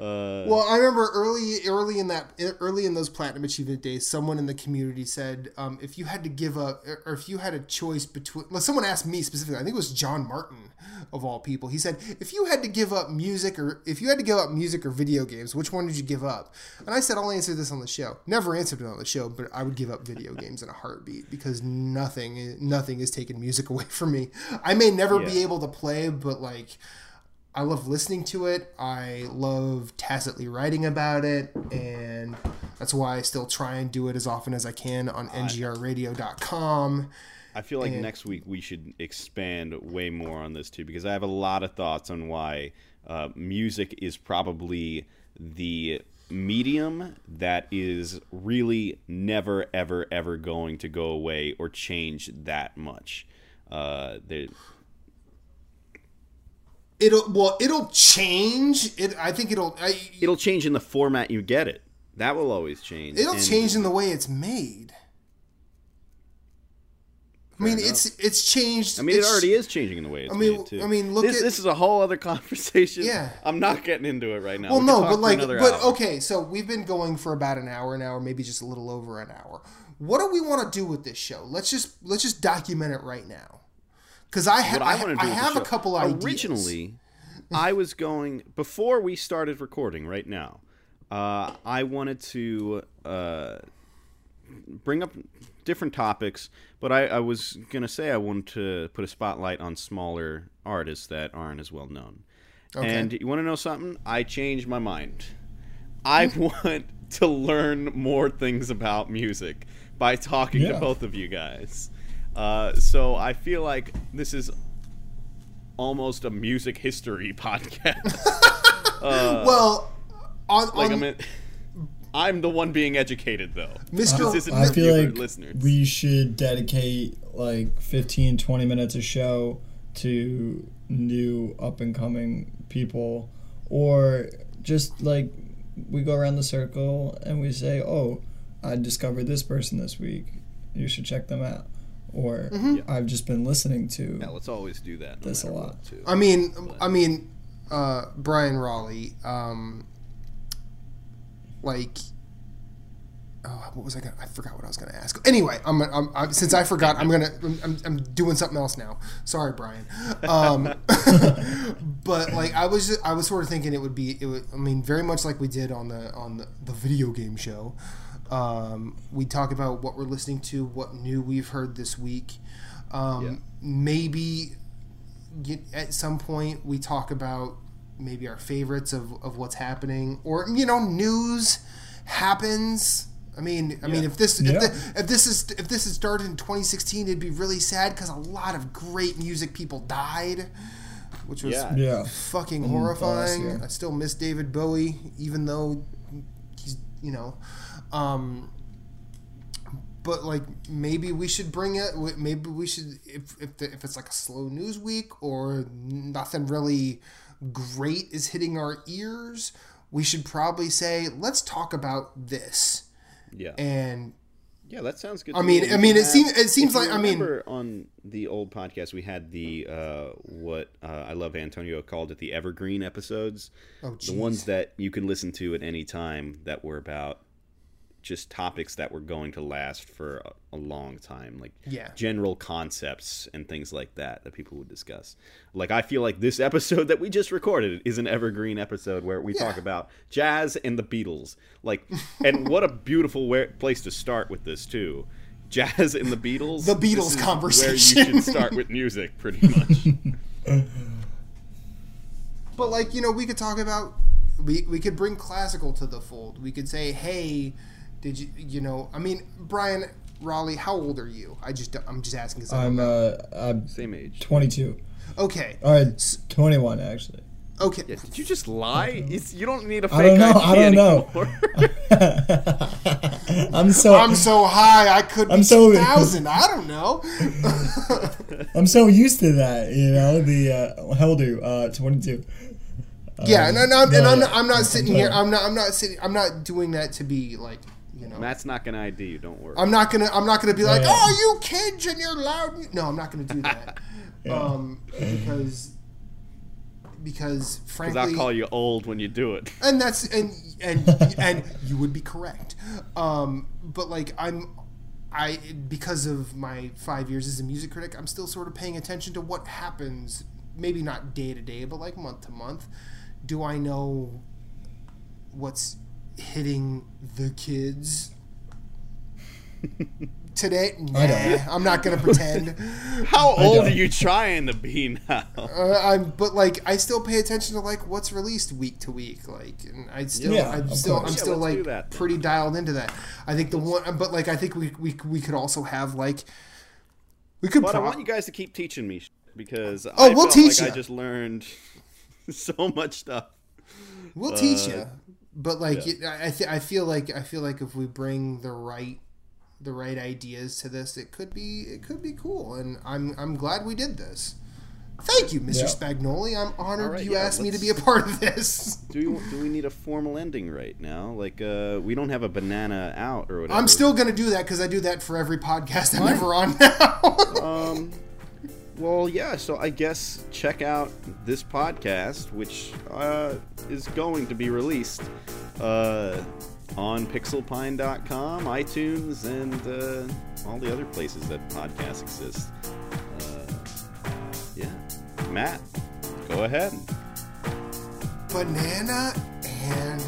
Uh, Well, I remember early, early in that, early in those platinum achievement days, someone in the community said, um, if you had to give up, or if you had a choice between, well, someone asked me specifically. I think it was John Martin of all people. He said, if you had to give up music, or if you had to give up music or video games, which one did you give up? And I said, I'll answer this on the show. Never answered it on the show, but I would give up video games in a heartbeat because nothing, nothing is taking music away from me. I may never be able to play, but like. I love listening to it. I love tacitly writing about it, and that's why I still try and do it as often as I can on ngrradio.com. I feel like and- next week we should expand way more on this too, because I have a lot of thoughts on why uh, music is probably the medium that is really never, ever, ever going to go away or change that much. Uh, there, It'll well, it'll change. It. I think it'll. I, it'll change in the format you get it. That will always change. it'll And- change in the way it's made. I mean, enough. it's it's changed. I mean, it already is changing in the way it's I mean- made too. I mean, look this, at- this is a whole other conversation. Yeah. I'm not getting into it right now. Well, We no, but like, but hour. okay. So we've been going for about an hour, an hour, maybe just a little over an hour. What do we want to do with this show? Let's just let's just document it right now. Because I, ha- I, I, I do with the have a couple ideas. Originally, I was going before we started recording. Right now, uh, I wanted to uh, bring up different topics, but I, I was gonna say I wanted to put a spotlight on smaller artists that aren't as well known. Okay. And you want to know something? I changed my mind. I want to learn more things about music by talking Yeah. to both of you guys. Uh, so I feel like this is almost a music history podcast. uh, well, on, like on I mean, I'm the one being educated though. Mr. This I feel like listeners. we should dedicate like 15, 20 minutes a show to new up and coming people, or just like we go around the circle and we say, "Oh, I discovered this person this week. You should check them out." Or Mm-hmm. I've just been listening to. yeah, let's always do that. No That's a lot. too. I mean, I mean, uh, Brian Raleigh, um, like, oh, what was I gonna? I forgot what I was gonna ask. Anyway, I'm, I'm, I'm since I forgot, I'm gonna, I'm, I'm doing something else now. Sorry, Brian. Um, but like, I was, just, I was sort of thinking it would be, it would, I mean, very much like we did on the on the, the video game show. Um, we talk about what we're listening to, what new we've heard this week. Um, Yeah. Maybe get, at some point we talk about maybe our favorites of, of what's happening or you know news happens i mean i mean if this Yeah. if, the, if this is if this had started in 2016 it'd be really sad because a lot of great music people died which was Yeah. Yeah. fucking Mm, horrifying year. i still miss david bowie even though he's you know um but like maybe we should bring it maybe we should if if, the, if it's like a slow news week or nothing really great is hitting our ears we should probably say let's talk about this yeah, and yeah, that sounds good. I mean- me. I mean, it seems- it seems like- I mean- on the old podcast we had the uh, what uh, I love Antonio called it the evergreen episodes. oh the ones that you can listen to at any time that were about just topics that were going to last for a, a long time like Yeah. general concepts and things like that that people would discuss like i feel like this episode that we just recorded is an evergreen episode where we talk about jazz and the beatles like and what a beautiful where, place to start with this too jazz and the beatles The Beatles conversation. where you should start with music pretty much But like you know, we could talk about we we could bring classical to the fold. We could say, hey, did you you know? I mean, Brian Raleigh, how old are you? I just I'm just asking because I'm uh, I'm same age 22. okay, All right, 21 actually. okay. yeah, did you just lie? It's, you don't need a I fake don't know, ID I don't know. anymore. I'm so I'm so high, I could be I'm so- thousand. I don't know. I'm so used to that, you know. The uh, how old are you? Uh, 22. yeah, and, and, I'm, and I'm, not, I'm not sitting here. I'm not. I'm not sitting. I'm not doing that to be like you know. Matt's not gonna ID you. Don't worry. I'm not gonna. I'm not gonna be like, Yeah. "Oh, you kids and you're loud." No, I'm not gonna do that. Yeah. Um, because because Because frankly, I'll call you old when you do it. and that's and and and you would be correct. Um, but like I'm, I because of my five years as a music critic, I'm still sort of paying attention to what happens. Maybe not day to day, but like month to month. Do I know what's hitting the kids? Today, nah, I don't. I'm not gonna pretend. How old are you trying to be now? Uh, I'm, but like, I still pay attention to like what's released week to week. Like, and I still, Yeah, I'm still, course. I'm Yeah, still let's like that pretty dialed into that. I think the one, but like, I think we we we could also have like, we could. But I want you guys to keep teaching me because Oh, I we'll felt teach like ya. I just learned so much stuff. we'll teach uh, you, but like, yeah. it- I I, th- I feel like I feel like if we bring the right the right ideas to this, it could be it could be cool, and I'm I'm glad we did this. Thank you, Mr. Yeah. Spagnoli. I'm honored All right, you yeah, asked me to be a part of this. Do we, do we need a formal ending right now? Like, uh, we don't have a banana out or whatever. I'm still gonna do that because I do that for every podcast I'm ever on now. Um, well, yeah. So I guess check out this podcast, which uh, is going to be released uh, on pixelpine.com, iTunes, and uh, all the other places that podcasts exist. Uh, yeah, Matt, go ahead. Banana and